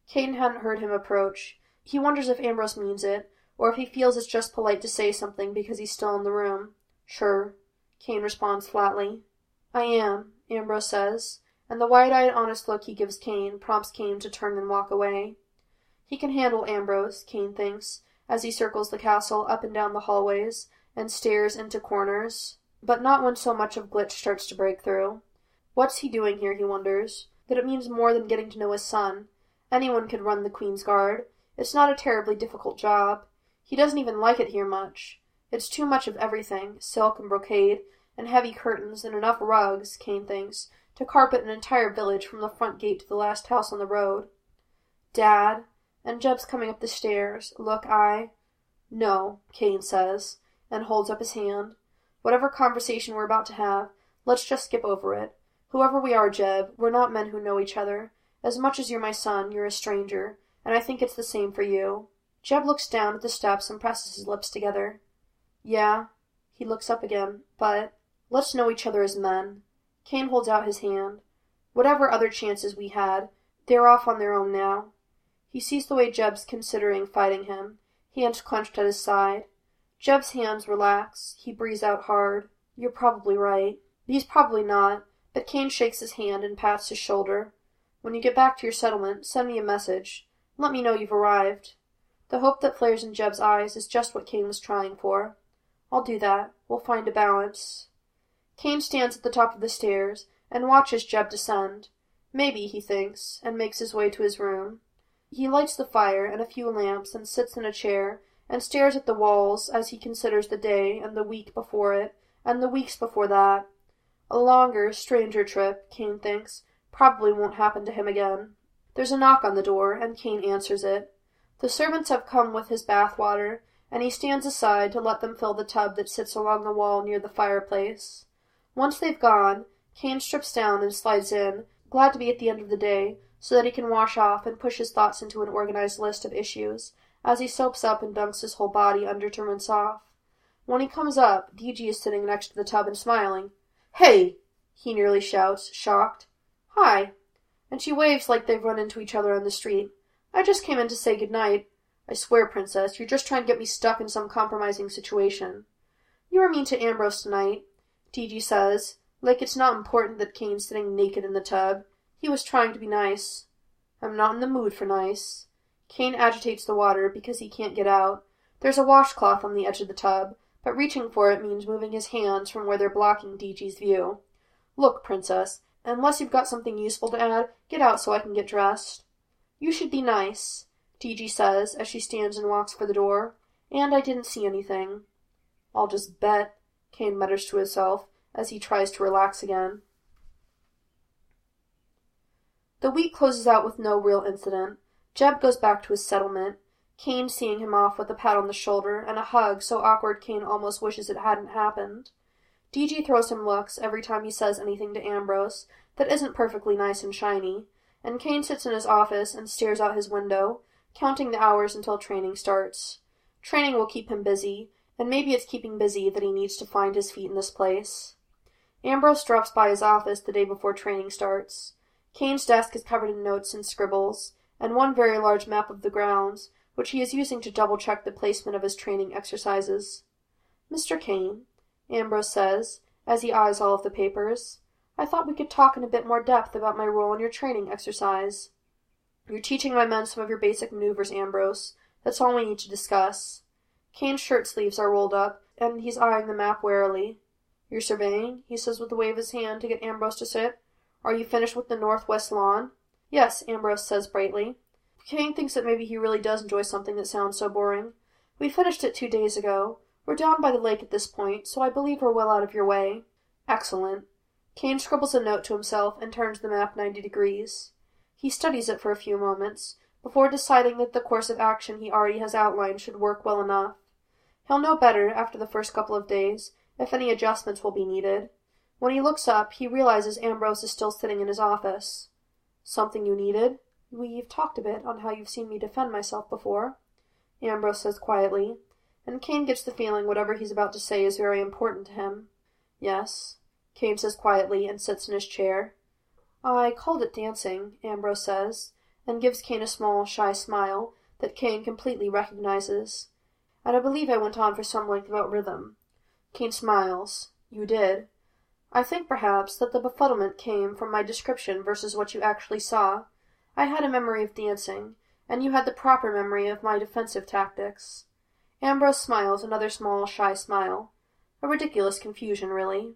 Cain hadn't heard him approach. He wonders if Ambrose means it, or if he feels it's just polite to say something because he's still in the room. Sure, Cain responds flatly. I am, Ambrose says, and the wide-eyed honest look he gives Cain prompts Cain to turn and walk away. He can handle Ambrose, Cain thinks, as he circles the castle up and down the hallways and stares into corners but not when so much of Glitch starts to break through. What's he doing here, he wonders. That it means more than getting to know his son. Anyone could run the Queen's Guard. It's not a terribly difficult job. He doesn't even like it here much. It's too much of everything, silk and brocade, and heavy curtains, and enough rugs, Cain thinks, to carpet an entire village from the front gate to the last house on the road. Dad, and Jeb's coming up the stairs. Look, I. No, Cain says, and holds up his hand. Whatever conversation we're about to have, let's just skip over it. Whoever we are, Jeb, we're not men who know each other. As much as you're my son, you're a stranger, and I think it's the same for you. Jeb looks down at the steps and presses his lips together. Yeah. He looks up again. But let's know each other as men. Cain holds out his hand. Whatever other chances we had, they're off on their own now. He sees the way Jeb's considering fighting him, hands clenched at his side. Jeb's hands relax. He breathes out hard. You're probably right. He's probably not, but Cain shakes his hand and pats his shoulder. When you get back to your settlement, send me a message. Let me know you've arrived. The hope that flares in Jeb's eyes is just what Cain was trying for. I'll do that. We'll find a balance. Cain stands at the top of the stairs and watches Jeb descend. Maybe, he thinks, and makes his way to his room. He lights the fire and a few lamps and sits in a chair and stares at the walls as he considers the day and the week before it and the weeks before that. A longer, stranger trip, Cain thinks, probably won't happen to him again. There's a knock on the door, and Cain answers it. The servants have come with his bath water, and he stands aside to let them fill the tub that sits along the wall near the fireplace. Once they've gone, Cain strips down and slides in, glad to be at the end of the day, so that he can wash off and push his thoughts into an organized list of issues, as he soaps up and dunks his whole body under to rinse off. When he comes up, DG is sitting next to the tub and smiling. Hey! he nearly shouts, shocked. Hi. And she waves like they've run into each other on the street. I just came in to say good night. I swear, Princess, you're just trying to get me stuck in some compromising situation. You were mean to Ambrose tonight, DG says, like it's not important that Cain's sitting naked in the tub. He was trying to be nice. I'm not in the mood for nice. Cain agitates the water because he can't get out. There's a washcloth on the edge of the tub, but reaching for it means moving his hands from where they're blocking DG's view. Look, Princess, unless you've got something useful to add, get out so I can get dressed. You should be nice, DG says as she stands and walks for the door. And I didn't see anything. I'll just bet, Cain mutters to himself as he tries to relax again. The week closes out with no real incident. Jeb goes back to his settlement, Cain seeing him off with a pat on the shoulder and a hug so awkward Cain almost wishes it hadn't happened. DG throws him looks every time he says anything to Ambrose that isn't perfectly nice and shiny, and Cain sits in his office and stares out his window, counting the hours until training starts. Training will keep him busy, and maybe it's keeping busy that he needs to find his feet in this place. Ambrose drops by his office the day before training starts. Cain's desk is covered in notes and scribbles, and one very large map of the grounds, which he is using to double check the placement of his training exercises. Mr. Cain, Ambrose says, as he eyes all of the papers. I thought we could talk in a bit more depth about my role in your training exercise. You're teaching my men some of your basic maneuvers, Ambrose. That's all we need to discuss. Cain's shirt sleeves are rolled up, and he's eyeing the map warily. You're surveying? he says with a wave of his hand to get Ambrose to sit. Are you finished with the northwest lawn? Yes, Ambrose says brightly. Cain thinks that maybe he really does enjoy something that sounds so boring. We finished it two days ago. We're down by the lake at this point, so I believe we're well out of your way. Excellent. Cain scribbles a note to himself and turns the map ninety degrees. He studies it for a few moments, before deciding that the course of action he already has outlined should work well enough. He'll know better, after the first couple of days, if any adjustments will be needed. When he looks up, he realizes Ambrose is still sitting in his office. Something you needed? We've talked a bit on how you've seen me defend myself before, Ambrose says quietly and Cain gets the feeling whatever he's about to say is very important to him. Yes, Cain says quietly and sits in his chair. I called it dancing, Ambrose says, and gives Cain a small, shy smile that Cain completely recognizes. And I believe I went on for some length about rhythm. Cain smiles. You did. I think, perhaps, that the befuddlement came from my description versus what you actually saw. I had a memory of dancing, and you had the proper memory of my defensive tactics. Ambrose smiles another small, shy smile. A ridiculous confusion, really.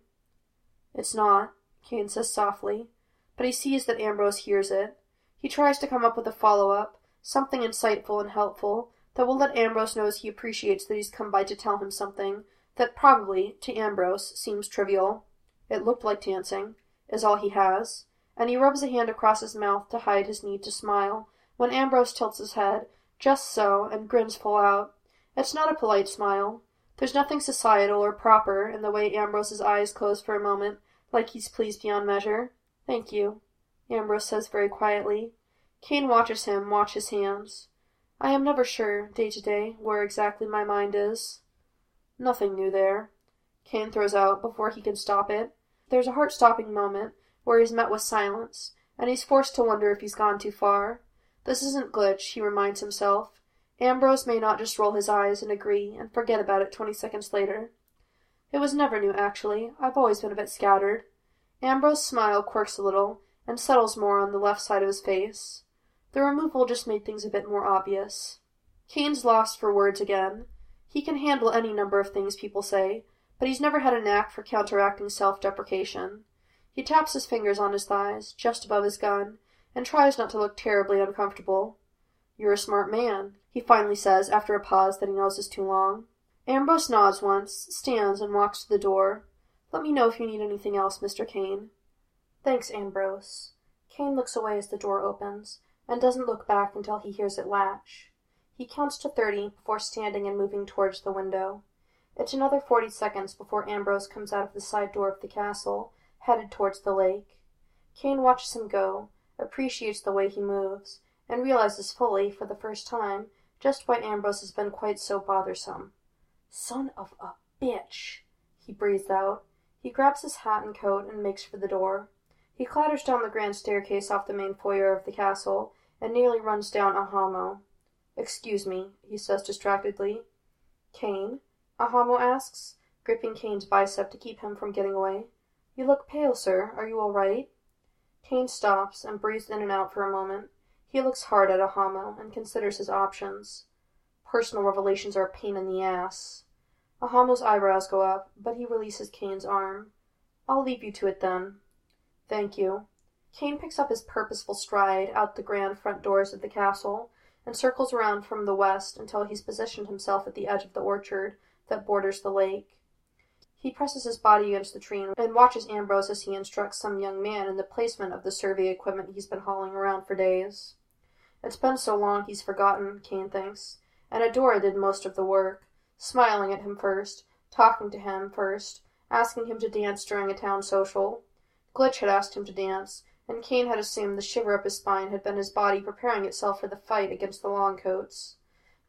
It's not, Cain says softly, but he sees that Ambrose hears it. He tries to come up with a follow-up, something insightful and helpful, that will let Ambrose know he appreciates that he's come by to tell him something that probably, to Ambrose, seems trivial. It looked like dancing, is all he has, and he rubs a hand across his mouth to hide his need to smile, when Ambrose tilts his head, just so, and grins full out. It's not a polite smile. There's nothing societal or proper in the way Ambrose's eyes close for a moment, like he's pleased beyond measure. Thank you, Ambrose says very quietly. Cain watches him watch his hands. I am never sure, day to day, where exactly my mind is. Nothing new there, Cain throws out before he can stop it. There's a heart-stopping moment where he's met with silence, and he's forced to wonder if he's gone too far. This isn't glitch, he reminds himself. Ambrose may not just roll his eyes and agree and forget about it twenty seconds later. It was never new, actually. I've always been a bit scattered. Ambrose's smile quirks a little, and settles more on the left side of his face. The removal just made things a bit more obvious. Cain's lost for words again. He can handle any number of things people say, but he's never had a knack for counteracting self deprecation. He taps his fingers on his thighs, just above his gun, and tries not to look terribly uncomfortable. You're a smart man, he finally says after a pause that he knows is too long. Ambrose nods once, stands, and walks to the door. Let me know if you need anything else, Mr. Cain. Thanks, Ambrose. Cain looks away as the door opens, and doesn't look back until he hears it latch. He counts to thirty before standing and moving towards the window. It's another forty seconds before Ambrose comes out of the side door of the castle, headed towards the lake. Cain watches him go, appreciates the way he moves, and realizes fully, for the first time, just why Ambrose has been quite so bothersome. Son of a bitch! he breathes out. He grabs his hat and coat and makes for the door. He clatters down the grand staircase off the main foyer of the castle, and nearly runs down Ahamo. Excuse me, he says distractedly. Cain? Ahamo asks, gripping Cain's bicep to keep him from getting away. You look pale, sir. Are you all right? Cain stops and breathes in and out for a moment. He looks hard at Ahamo and considers his options. Personal revelations are a pain in the ass. Ahamo's eyebrows go up, but he releases Cain's arm. I'll leave you to it then. Thank you. Cain picks up his purposeful stride out the grand front doors of the castle and circles around from the west until he's positioned himself at the edge of the orchard that borders the lake. He presses his body against the tree and watches Ambrose as he instructs some young man in the placement of the survey equipment he's been hauling around for days. It's been so long he's forgotten, Cain thinks, and Adora did most of the work, smiling at him first, talking to him first, asking him to dance during a town social. Glitch had asked him to dance, and Cain had assumed the shiver up his spine had been his body preparing itself for the fight against the Longcoats.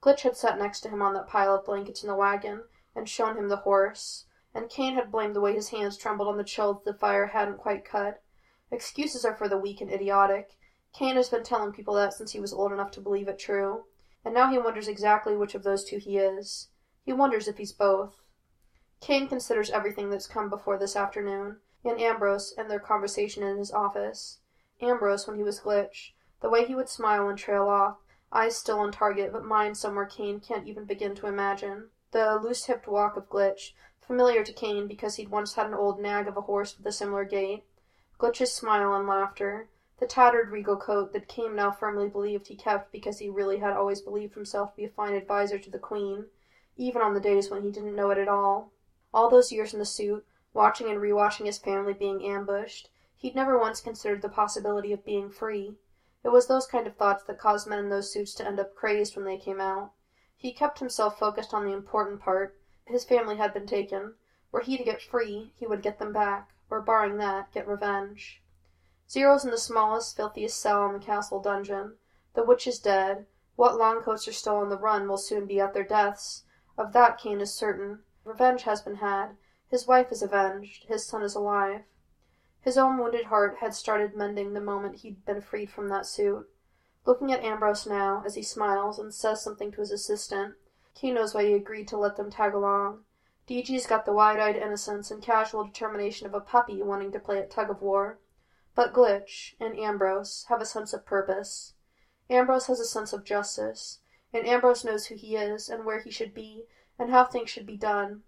Glitch had sat next to him on that pile of blankets in the wagon and shown him the horse, and Cain had blamed the way his hands trembled on the chill that the fire hadn't quite cut. Excuses are for the weak and idiotic, Cain has been telling people that since he was old enough to believe it true, and now he wonders exactly which of those two he is. He wonders if he's both. Cain considers everything that's come before this afternoon, and Ambrose and their conversation in his office. Ambrose when he was Glitch, the way he would smile and trail off, eyes still on target, but mind somewhere Cain can't even begin to imagine. The loose hipped walk of Glitch, familiar to Cain because he'd once had an old nag of a horse with a similar gait. Glitch's smile and laughter, the tattered regal coat that Cain now firmly believed he kept because he really had always believed himself to be a fine adviser to the Queen, even on the days when he didn't know it at all. All those years in the suit, watching and rewatching his family being ambushed, he'd never once considered the possibility of being free. It was those kind of thoughts that caused men in those suits to end up crazed when they came out. He kept himself focused on the important part. His family had been taken. Were he to get free, he would get them back, or barring that, get revenge. Zero's in the smallest, filthiest cell in the castle dungeon. The witch is dead. What Longcoats are still on the run will soon be at their deaths. Of that Cain is certain. Revenge has been had. His wife is avenged. His son is alive. His own wounded heart had started mending the moment he'd been freed from that suit. Looking at Ambrose now, as he smiles and says something to his assistant, Cain knows why he agreed to let them tag along. DG's got the wide-eyed innocence and casual determination of a puppy wanting to play at tug-of-war. But Glitch and Ambrose have a sense of purpose. Ambrose has a sense of justice, and Ambrose knows who he is and where he should be and how things should be done.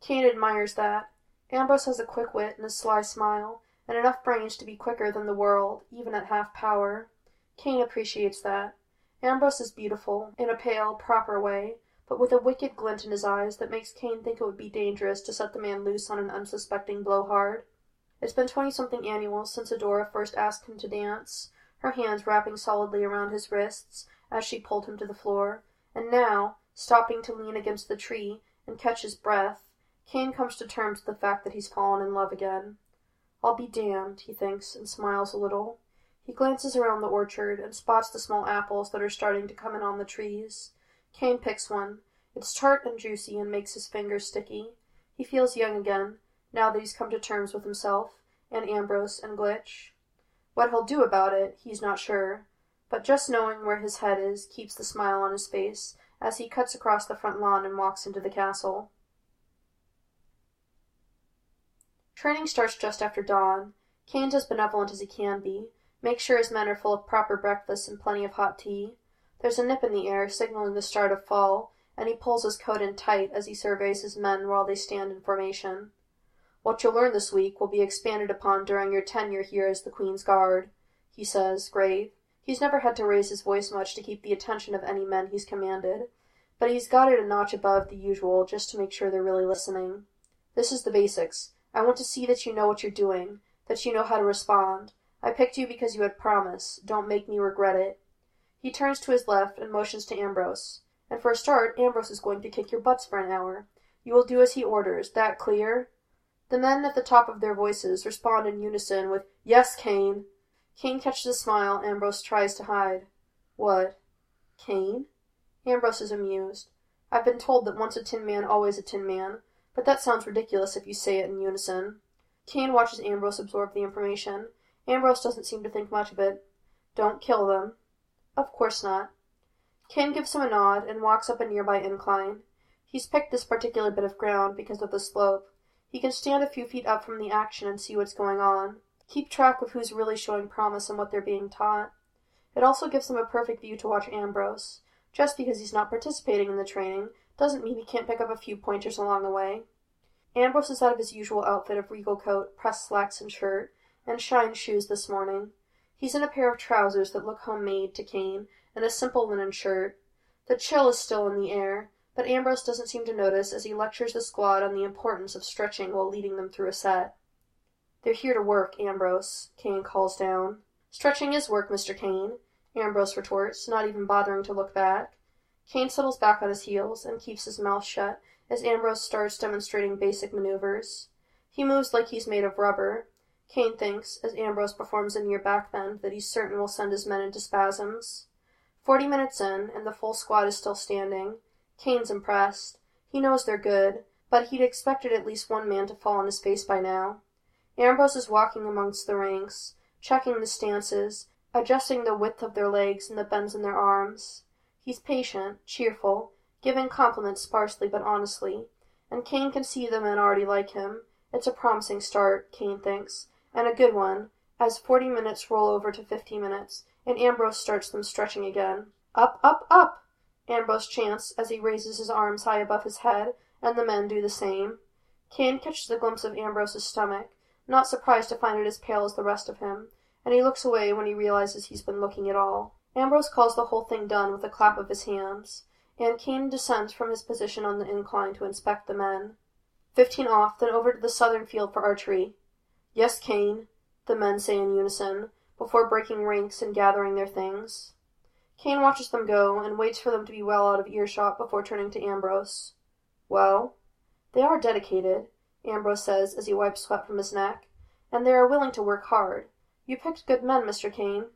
Cain admires that. Ambrose has a quick wit and a sly smile, and enough brains to be quicker than the world, even at half power. Cain appreciates that. Ambrose is beautiful, in a pale, proper way, but with a wicked glint in his eyes that makes Cain think it would be dangerous to set the man loose on an unsuspecting blowhard. It's been twenty something annuals since Adora first asked him to dance, her hands wrapping solidly around his wrists as she pulled him to the floor, and now, stopping to lean against the tree and catch his breath, Cain comes to terms with the fact that he's fallen in love again. I'll be damned, he thinks, and smiles a little. He glances around the orchard and spots the small apples that are starting to come in on the trees. Cain picks one. It's tart and juicy and makes his fingers sticky. He feels young again, now that he's come to terms with himself, and Ambrose and Glitch. What he'll do about it, he's not sure, but just knowing where his head is keeps the smile on his face as he cuts across the front lawn and walks into the castle. Training starts just after dawn. Cain's as benevolent as he can be, Make sure his men are full of proper breakfast and plenty of hot tea. There's a nip in the air, signaling the start of fall, and he pulls his coat in tight as he surveys his men while they stand in formation. What you'll learn this week will be expanded upon during your tenure here as the Queen's Guard, he says, grave. He's never had to raise his voice much to keep the attention of any men he's commanded, but he's got it a notch above the usual just to make sure they're really listening. This is the basics. I want to see that you know what you're doing, that you know how to respond. I picked you because you had promise. Don't make me regret it. He turns to his left and motions to Ambrose. And for a start, Ambrose is going to kick your butts for an hour. You will do as he orders. That clear? The men at the top of their voices respond in unison with, Yes, Cain. Cain catches a smile Ambrose tries to hide. What? Cain? Ambrose is amused. I've been told that once a tin man, always a tin man, but that sounds ridiculous if you say it in unison. Cain watches Ambrose absorb the information. Ambrose doesn't seem to think much of it. Don't kill them. Of course not. Cain gives him a nod and walks up a nearby incline. He's picked this particular bit of ground because of the slope. He can stand a few feet up from the action and see what's going on, keep track of who's really showing promise and what they're being taught. It also gives them a perfect view to watch Ambrose. Just because he's not participating in the training doesn't mean he can't pick up a few pointers along the way. Ambrose is out of his usual outfit of regal coat, pressed slacks and shirt, and shine shoes this morning. He's in a pair of trousers that look homemade to Cain and a simple linen shirt. The chill is still in the air, but Ambrose doesn't seem to notice as he lectures the squad on the importance of stretching while leading them through a set. They're here to work, Ambrose, Cain calls down. Stretching is work, Mr. Cain, Ambrose retorts, not even bothering to look back. Cain settles back on his heels and keeps his mouth shut as Ambrose starts demonstrating basic maneuvers. He moves like he's made of rubber. Cain thinks, as Ambrose performs a near back bend, that he's certain will send his men into spasms. Forty minutes in, and the full squad is still standing. Cain's impressed. He knows they're good, but he'd expected at least one man to fall on his face by now. Ambrose is walking amongst the ranks, checking the stances, adjusting the width of their legs and the bends in their arms. He's patient, cheerful, giving compliments sparsely but honestly, and Cain can see the men already like him. It's a promising start, Cain thinks, and a good one, as forty minutes roll over to fifty minutes, and Ambrose starts them stretching again. Up, up, up! Ambrose chants as he raises his arms high above his head, and the men do the same. Cain catches a glimpse of Ambrose's stomach, not surprised to find it as pale as the rest of him, and he looks away when he realizes he's been looking at all. Ambrose calls the whole thing done with a clap of his hands, and Cain descends from his position on the incline to inspect the men. Fifteen off, then over to the southern field for archery. Yes, Cain, the men say in unison, before breaking ranks and gathering their things. Cain watches them go, and waits for them to be well out of earshot before turning to Ambrose. Well? They are dedicated, Ambrose says as he wipes sweat from his neck, and they are willing to work hard. You picked good men, Mr. Cain.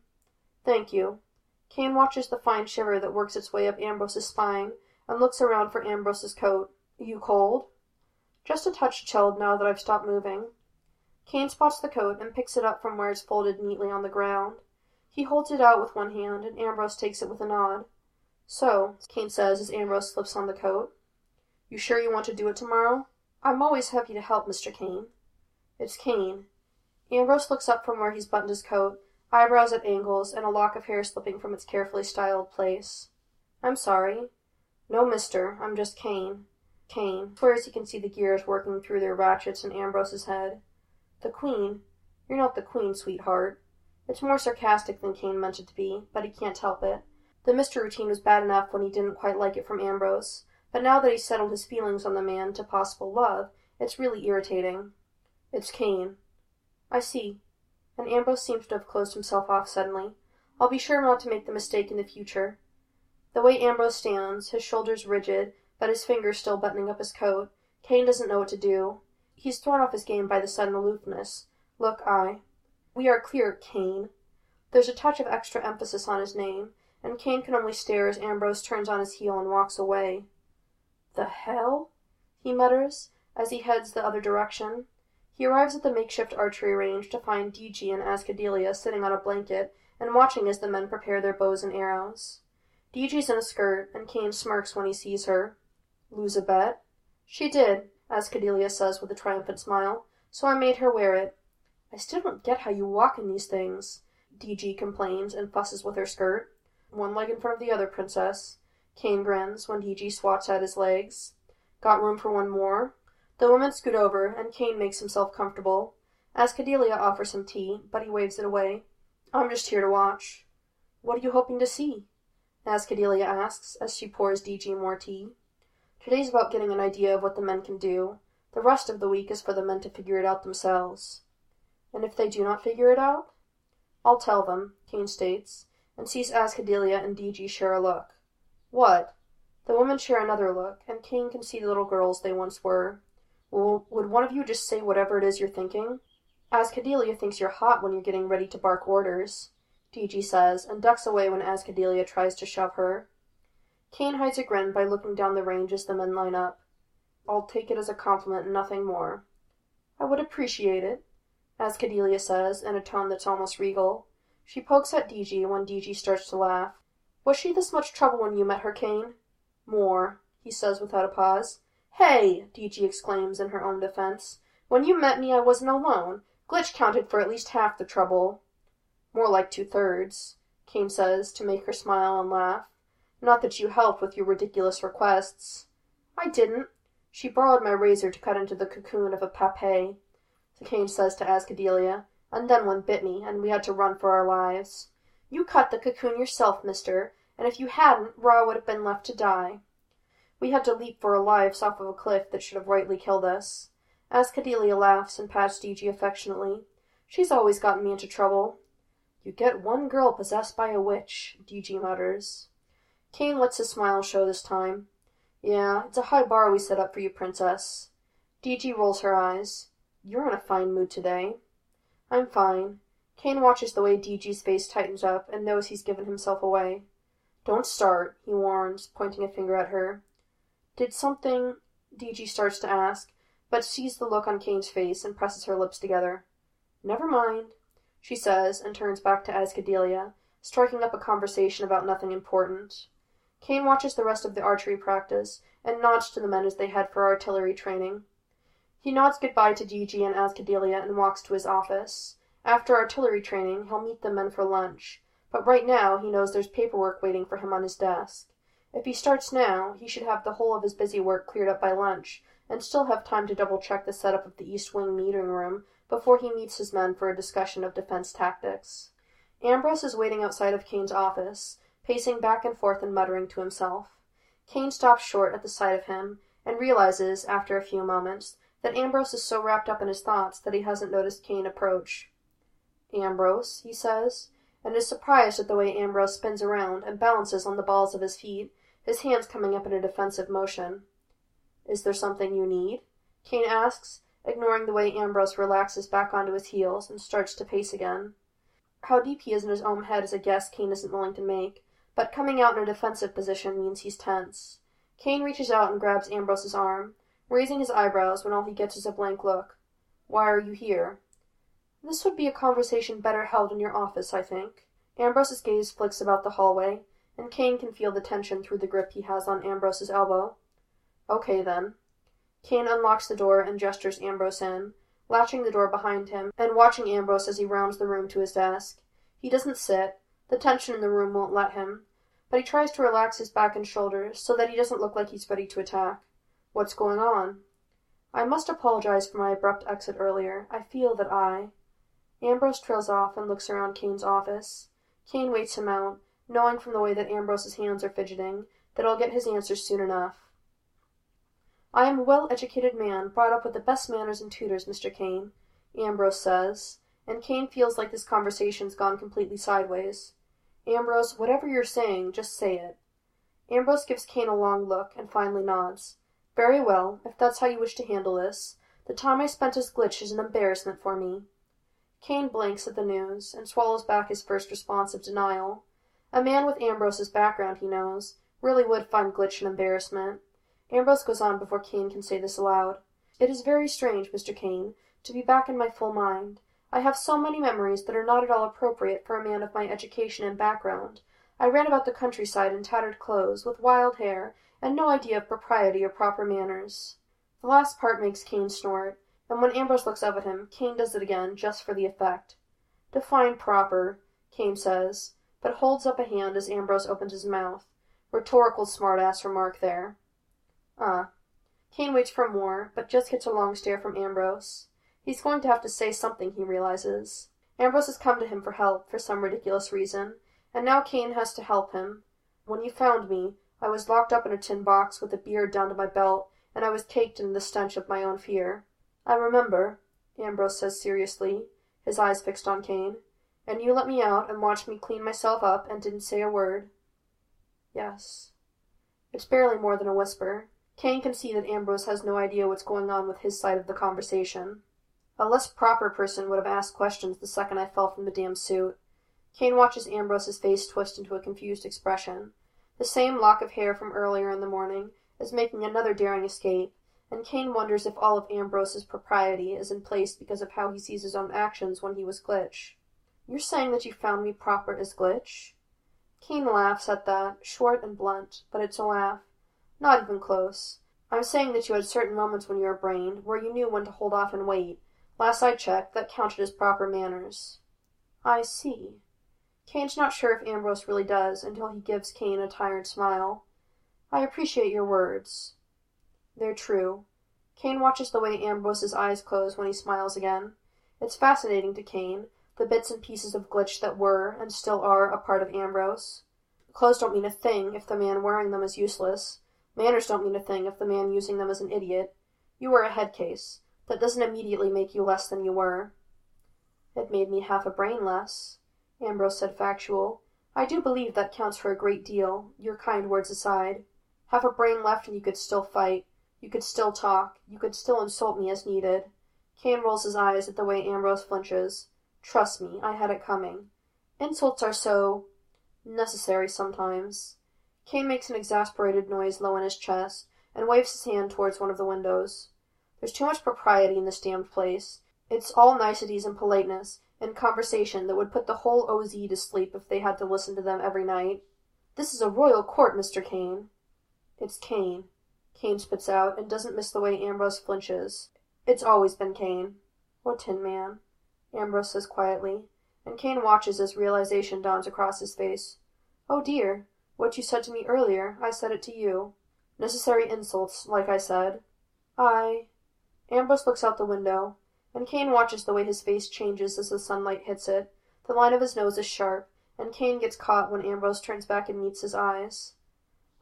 Thank you. Cain watches the fine shiver that works its way up Ambrose's spine, and looks around for Ambrose's coat. You cold? Just a touch chilled now that I've stopped moving. Cain spots the coat and picks it up from where it's folded neatly on the ground. He holds it out with one hand, and Ambrose takes it with a nod. So, Cain says as Ambrose slips on the coat. You sure you want to do it tomorrow? I'm always happy to help, Mr. Cain. It's Cain. Ambrose looks up from where he's buttoned his coat, eyebrows at angles, and a lock of hair slipping from its carefully styled place. I'm sorry. No, mister. I'm just Cain. Cain swears he can see the gears working through their ratchets in Ambrose's head. The Queen? You're not the Queen, sweetheart. It's more sarcastic than Cain meant it to be, but he can't help it. The Mister routine was bad enough when he didn't quite like it from Ambrose, but now that he's settled his feelings on the man to possible love, it's really irritating. It's Cain. I see. And Ambrose seems to have closed himself off suddenly. I'll be sure not to make the mistake in the future. The way Ambrose stands, his shoulders rigid, but his fingers still buttoning up his coat, Cain doesn't know what to do. He's thrown off his game by the sudden aloofness. Look, I. We are clear, Cain. There's a touch of extra emphasis on his name, and Cain can only stare as Ambrose turns on his heel and walks away. The hell? he mutters, as he heads the other direction. He arrives at the makeshift archery range to find D.G. and Azkadellia sitting on a blanket and watching as the men prepare their bows and arrows. D.G.'s in a skirt, and Cain smirks when he sees her. Lose a bet? She did, Azkadellia says with a triumphant smile, so I made her wear it. I still don't get how you walk in these things. DG complains and fusses with her skirt. One leg in front of the other, princess. Cain grins when DG swats at his legs. Got room for one more? The women scoot over, and Cain makes himself comfortable. Azkadellia offers him tea, but he waves it away. I'm just here to watch. What are you hoping to see? Azkadellia asks, as she pours DG more tea. Today's about getting an idea of what the men can do. The rest of the week is for the men to figure it out themselves. And if they do not figure it out? I'll tell them, Cain states, and sees Azkadellia and DG share a look. What? The women share another look, and Cain can see the little girls they once were. Well, would one of you just say whatever it is you're thinking? Azkadellia thinks you're hot when you're getting ready to bark orders. DG says, and ducks away when Azkadellia tries to shove her. Cain hides a grin by looking down the range as the men line up. I'll take it as a compliment and nothing more. I would appreciate it, Azkadellia says, in a tone that's almost regal. She pokes at DG when DG starts to laugh. Was she this much trouble when you met her, Cain? More, he says without a pause. Hey! DG exclaims in her own defense. When you met me I wasn't alone. Glitch counted for at least half the trouble. More like two thirds, Cain says, to make her smile and laugh. Not that you helped with your ridiculous requests. I didn't. She borrowed my razor to cut into the cocoon of a papay, Cain says to Azkadellia, and then one bit me, and we had to run for our lives. You cut the cocoon yourself, mister, and if you hadn't, Raw would have been left to die. We had to leap for our lives off of a cliff that should have rightly killed us. Azkadellia laughs and pats DG affectionately. She's always gotten me into trouble. You get one girl possessed by a witch, DG mutters. Cain lets his smile show this time. Yeah, it's a high bar we set up for you, princess. DG rolls her eyes. You're in a fine mood today. I'm fine. Cain watches the way DG's face tightens up and knows he's given himself away. Don't start, he warns, pointing a finger at her. Did something. DG starts to ask, but sees the look on Cain's face and presses her lips together. Never mind she says, and turns back to Azkadellia, striking up a conversation about nothing important. Cain watches the rest of the archery practice, and nods to the men as they head for artillery training. He nods goodbye to DG and Azkadellia and walks to his office. After artillery training, he'll meet the men for lunch, but right now he knows there's paperwork waiting for him on his desk. If he starts now, he should have the whole of his busy work cleared up by lunch, and still have time to double check the setup of the East Wing meeting room before he meets his men for a discussion of defense tactics. Ambrose is waiting outside of Cain's office, pacing back and forth and muttering to himself. Cain stops short at the sight of him, and realizes, after a few moments, that Ambrose is so wrapped up in his thoughts that he hasn't noticed Cain approach. Ambrose, he says, and is surprised at the way Ambrose spins around and balances on the balls of his feet, his hands coming up in a defensive motion. Is there something you need? Cain asks, ignoring the way Ambrose relaxes back onto his heels and starts to pace again. How deep he is in his own head is a guess Cain isn't willing to make, but coming out in a defensive position means he's tense. Cain reaches out and grabs Ambrose's arm, raising his eyebrows when all he gets is a blank look. Why are you here? This would be a conversation better held in your office, I think. Ambrose's gaze flicks about the hallway, and Cain can feel the tension through the grip he has on Ambrose's elbow. Okay, then. Cain unlocks the door and gestures Ambrose in, latching the door behind him and watching Ambrose as he rounds the room to his desk. He doesn't sit. The tension in the room won't let him. But he tries to relax his back and shoulders so that he doesn't look like he's ready to attack. What's going on? I must apologize for my abrupt exit earlier. I feel that I. Ambrose trails off and looks around Cain's office. Cain waits him out, knowing from the way that Ambrose's hands are fidgeting that he'll get his answers soon enough. I am a well-educated man, brought up with the best manners and tutors, Mr. Cain, Ambrose says, and Cain feels like this conversation's gone completely sideways. Ambrose, whatever you're saying, just say it. Ambrose gives Cain a long look, and finally nods. Very well, if that's how you wish to handle this. The time I spent as Glitch is an embarrassment for me. Cain blinks at the news, and swallows back his first response of denial. A man with Ambrose's background, he knows, really would find Glitch an embarrassment. Ambrose goes on before Cain can say this aloud. It is very strange, Mr. Cain, to be back in my full mind. I have so many memories that are not at all appropriate for a man of my education and background. I ran about the countryside in tattered clothes, with wild hair, and no idea of propriety or proper manners. The last part makes Cain snort, and when Ambrose looks up at him, Cain does it again, just for the effect. Define proper. Cain says, but holds up a hand as Ambrose opens his mouth. Rhetorical smartass remark there. Ah. Uh. Cain waits for more, but just gets a long stare from Ambrose. He's going to have to say something, he realizes. Ambrose has come to him for help, for some ridiculous reason, and now Cain has to help him. When you found me, I was locked up in a tin box with a beard down to my belt, and I was caked in the stench of my own fear. I remember, Ambrose says seriously, his eyes fixed on Cain. And you let me out and watched me clean myself up and didn't say a word. Yes. It's barely more than a whisper. Cain can see that Ambrose has no idea what's going on with his side of the conversation. A less proper person would have asked questions the second I fell from the damn suit. Cain watches Ambrose's face twist into a confused expression. The same lock of hair from earlier in the morning is making another daring escape, and Cain wonders if all of Ambrose's propriety is in place because of how he sees his own actions when he was Glitch. You're saying that you found me proper as Glitch? Cain laughs at that, short and blunt, but it's a laugh. Not even close. I'm saying that you had certain moments when you were brained, where you knew when to hold off and wait. Last I checked, that counted as proper manners. I see. Cain's not sure if Ambrose really does, until he gives Cain a tired smile. I appreciate your words. They're true. Cain watches the way Ambrose's eyes close when he smiles again. It's fascinating to Cain, the bits and pieces of glitch that were, and still are, a part of Ambrose. Clothes don't mean a thing if the man wearing them is useless. Manners don't mean a thing if the man using them is an idiot. You were a head case. That doesn't immediately make you less than you were. It made me half a brain less. Ambrose said factual. I do believe that counts for a great deal, your kind words aside. Have a brain left and you could still fight. You could still talk. You could still insult me as needed. Cain rolls his eyes at the way Ambrose flinches. Trust me, I had it coming. Insults are so necessary sometimes. Cain makes an exasperated noise low in his chest, and waves his hand towards one of the windows. There's too much propriety in this damned place. It's all niceties and politeness, and conversation that would put the whole OZ to sleep if they had to listen to them every night. This is a royal court, Mr. Cain. It's Cain. Cain spits out, and doesn't miss the way Ambrose flinches. It's always been Cain. Or Tin Man. Ambrose says quietly, and Cain watches as realization dawns across his face. Oh dear, what you said to me earlier, I said it to you. Necessary insults, like I said. I. Ambrose looks out the window and Cain watches the way his face changes as the sunlight hits it. The line of his nose is sharp, and Cain gets caught when Ambrose turns back and meets his eyes.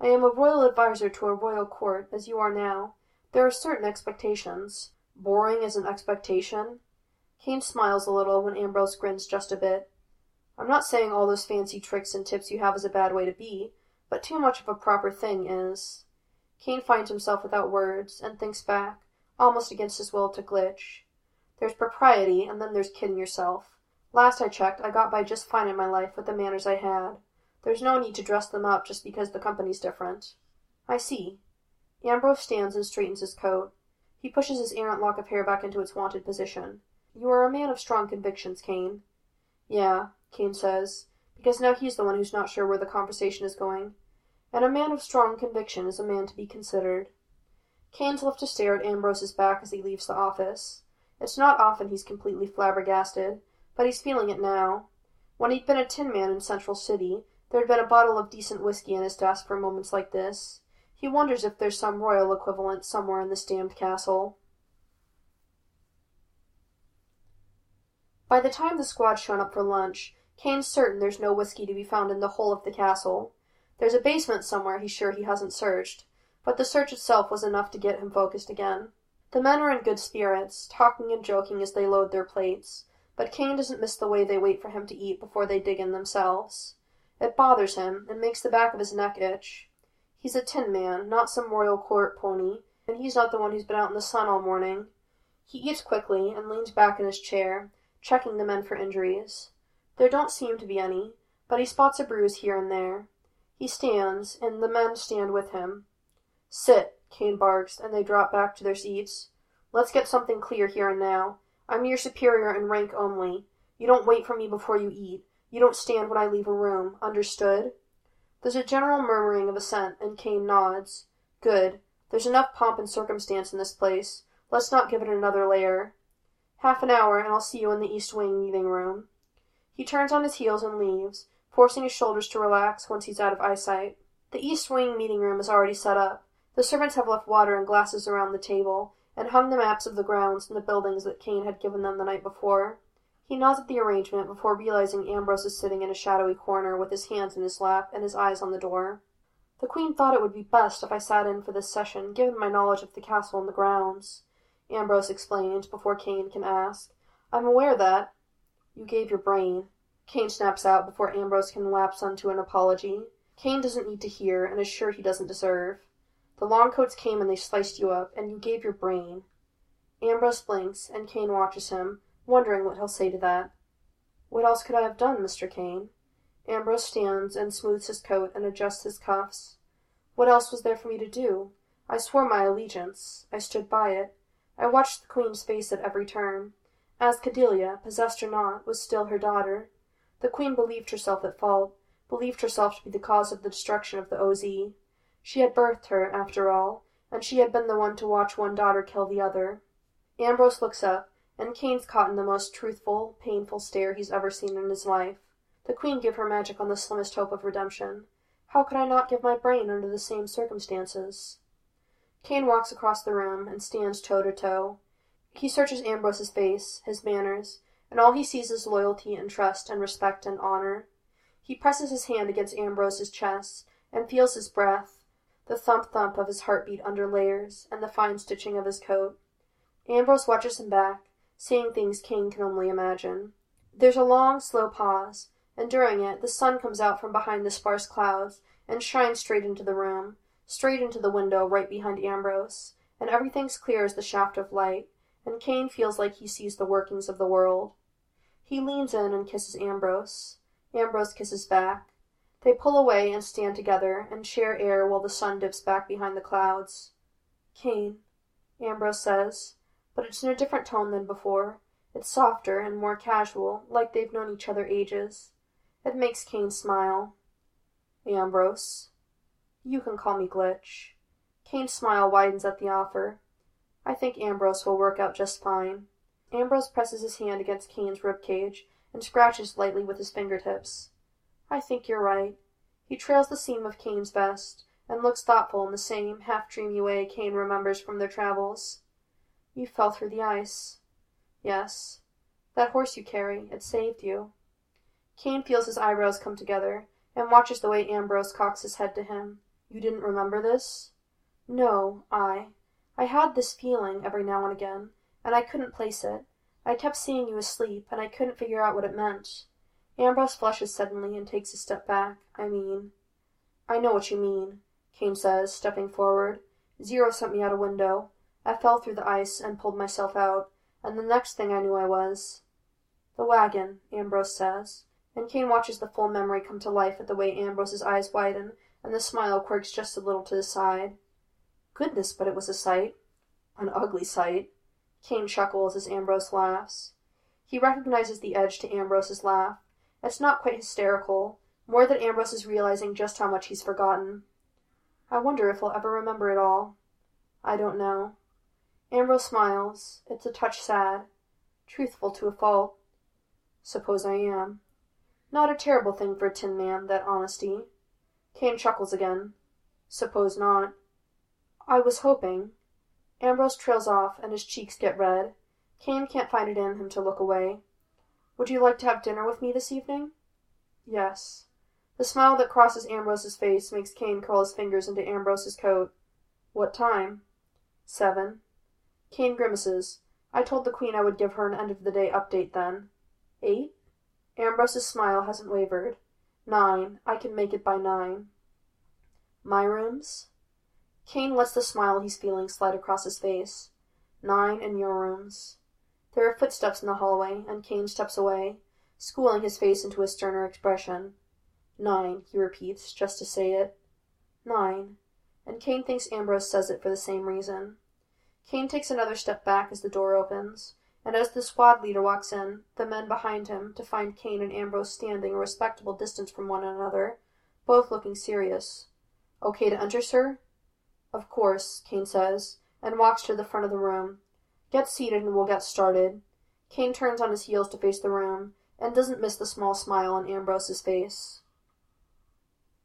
I am a royal adviser to a royal court, as you are now. There are certain expectations. Boring is an expectation. Cain smiles a little when Ambrose grins just a bit. I'm not saying all those fancy tricks and tips you have is a bad way to be, but too much of a proper thing is. Cain finds himself without words, and thinks back, almost against his will, to Glitch. There's propriety, and then there's kidding yourself. Last I checked, I got by just fine in my life with the manners I had. There's no need to dress them up just because the company's different. I see. Ambrose stands and straightens his coat. He pushes his errant lock of hair back into its wonted position. You are a man of strong convictions, Cain. Yeah, Cain says, because now he's the one who's not sure where the conversation is going. And a man of strong conviction is a man to be considered. Cain's left to stare at Ambrose's back as he leaves the office. It's not often he's completely flabbergasted, but he's feeling it now. When he'd been a tin man in Central City, there'd been a bottle of decent whiskey in his desk for moments like this. He wonders if there's some royal equivalent somewhere in this damned castle. By the time the squad's shown up for lunch, Cain's certain there's no whiskey to be found in the whole of the castle. There's a basement somewhere he's sure he hasn't searched, but the search itself was enough to get him focused again. The men are in good spirits, talking and joking as they load their plates, but Cain doesn't miss the way they wait for him to eat before they dig in themselves. It bothers him, and makes the back of his neck itch. He's a tin man, not some royal court pony, and he's not the one who's been out in the sun all morning. He eats quickly, and leans back in his chair, checking the men for injuries. There don't seem to be any, but he spots a bruise here and there. He stands, and the men stand with him. Sit, Cain barks, and they drop back to their seats. Let's get something clear here and now. I'm your superior in rank only. You don't wait for me before you eat. You don't stand when I leave a room. Understood? There's a general murmuring of assent, and Cain nods. Good. There's enough pomp and circumstance in this place. Let's not give it another layer. Half an hour, and I'll see you in the East Wing meeting room. He turns on his heels and leaves, forcing his shoulders to relax once he's out of eyesight. The east wing meeting room is already set up. The servants have left water and glasses around the table, and hung the maps of the grounds and the buildings that Cain had given them the night before. He nods at the arrangement before realizing Ambrose is sitting in a shadowy corner with his hands in his lap and his eyes on the door. The Queen thought it would be best if I sat in for this session, given my knowledge of the castle and the grounds, Ambrose explained before Cain can ask. I'm aware that. You gave your brain. Cain snaps out before Ambrose can lapse onto an apology. Cain doesn't need to hear, and is sure he doesn't deserve. The Longcoats came and they sliced you up, and you gave your brain. Ambrose blinks, and Cain watches him, wondering what he'll say to that. What else could I have done, Mr. Cain? Ambrose stands and smooths his coat and adjusts his cuffs. What else was there for me to do? I swore my allegiance. I stood by it. I watched the Queen's face at every turn. Azkadellia, possessed or not, was still her daughter. The Queen believed herself at fault, believed herself to be the cause of the destruction of the OZ. She had birthed her, after all, and she had been the one to watch one daughter kill the other. Ambrose looks up, and Cain's caught in the most truthful, painful stare he's ever seen in his life. The Queen gave her magic on the slimmest hope of redemption. How could I not give my brain under the same circumstances? Cain walks across the room and stands toe to toe. He searches Ambrose's face, his manners, and all he sees is loyalty and trust and respect and honor. He presses his hand against Ambrose's chest and feels his breath, the thump thump of his heartbeat under layers, and the fine stitching of his coat. Ambrose watches him back, seeing things Cain can only imagine. There's a long, slow pause, and during it the sun comes out from behind the sparse clouds and shines straight into the room, straight into the window right behind Ambrose, and everything's clear as the shaft of light, and Cain feels like he sees the workings of the world. He leans in and kisses Ambrose. Ambrose kisses back. They pull away and stand together and share air while the sun dips back behind the clouds. Cain, Ambrose says, but it's in a different tone than before. It's softer and more casual, like they've known each other ages. It makes Cain smile. Ambrose. You can call me Glitch. Cain's smile widens at the offer. I think Ambrose will work out just fine. Ambrose presses his hand against Cain's rib cage and scratches lightly with his fingertips. I think you're right. He trails the seam of Cain's vest and looks thoughtful in the same half dreamy way Cain remembers from their travels. You fell through the ice. Yes. That horse you carry, it saved you. Cain feels his eyebrows come together, and watches the way Ambrose cocks his head to him. You didn't remember this? No, I. I had this feeling every now and again, and I couldn't place it. I kept seeing you asleep, and I couldn't figure out what it meant. Ambrose flushes suddenly and takes a step back. I mean. I know what you mean, Cain says, stepping forward. Zero sent me out a window. I fell through the ice and pulled myself out, and the next thing I knew I was. The wagon, Ambrose says and Cain watches the full memory come to life at the way Ambrose's eyes widen and the smile quirks just a little to the side. Goodness, but it was a sight. An ugly sight. Cain chuckles as Ambrose laughs. He recognizes the edge to Ambrose's laugh. It's not quite hysterical, more that Ambrose is realizing just how much he's forgotten. I wonder if he'll ever remember it all. I don't know. Ambrose smiles. It's a touch sad. Truthful to a fault. Suppose I am. Not a terrible thing for a tin man, that honesty. Cain chuckles again. Suppose not. I was hoping. Ambrose trails off, and his cheeks get red. Cain can't find it in him to look away. Would you like to have dinner with me this evening? Yes. The smile that crosses Ambrose's face makes Cain curl his fingers into Ambrose's coat. What time? Seven. Cain grimaces. I told the Queen I would give her an end of the day update then. Eight? Ambrose's smile hasn't wavered. Nine. I can make it by nine. My rooms? Cain lets the smile he's feeling slide across his face. Nine in your rooms. There are footsteps in the hallway, and Cain steps away, schooling his face into a sterner expression. Nine, he repeats, just to say it. Nine. And Cain thinks Ambrose says it for the same reason. Cain takes another step back as the door opens and as the squad leader walks in, the men behind him, to find Cain and Ambrose standing a respectable distance from one another, both looking serious. Okay to enter, sir? Of course, Cain says, and walks to the front of the room. Get seated and we'll get started. Cain turns on his heels to face the room, and doesn't miss the small smile on Ambrose's face.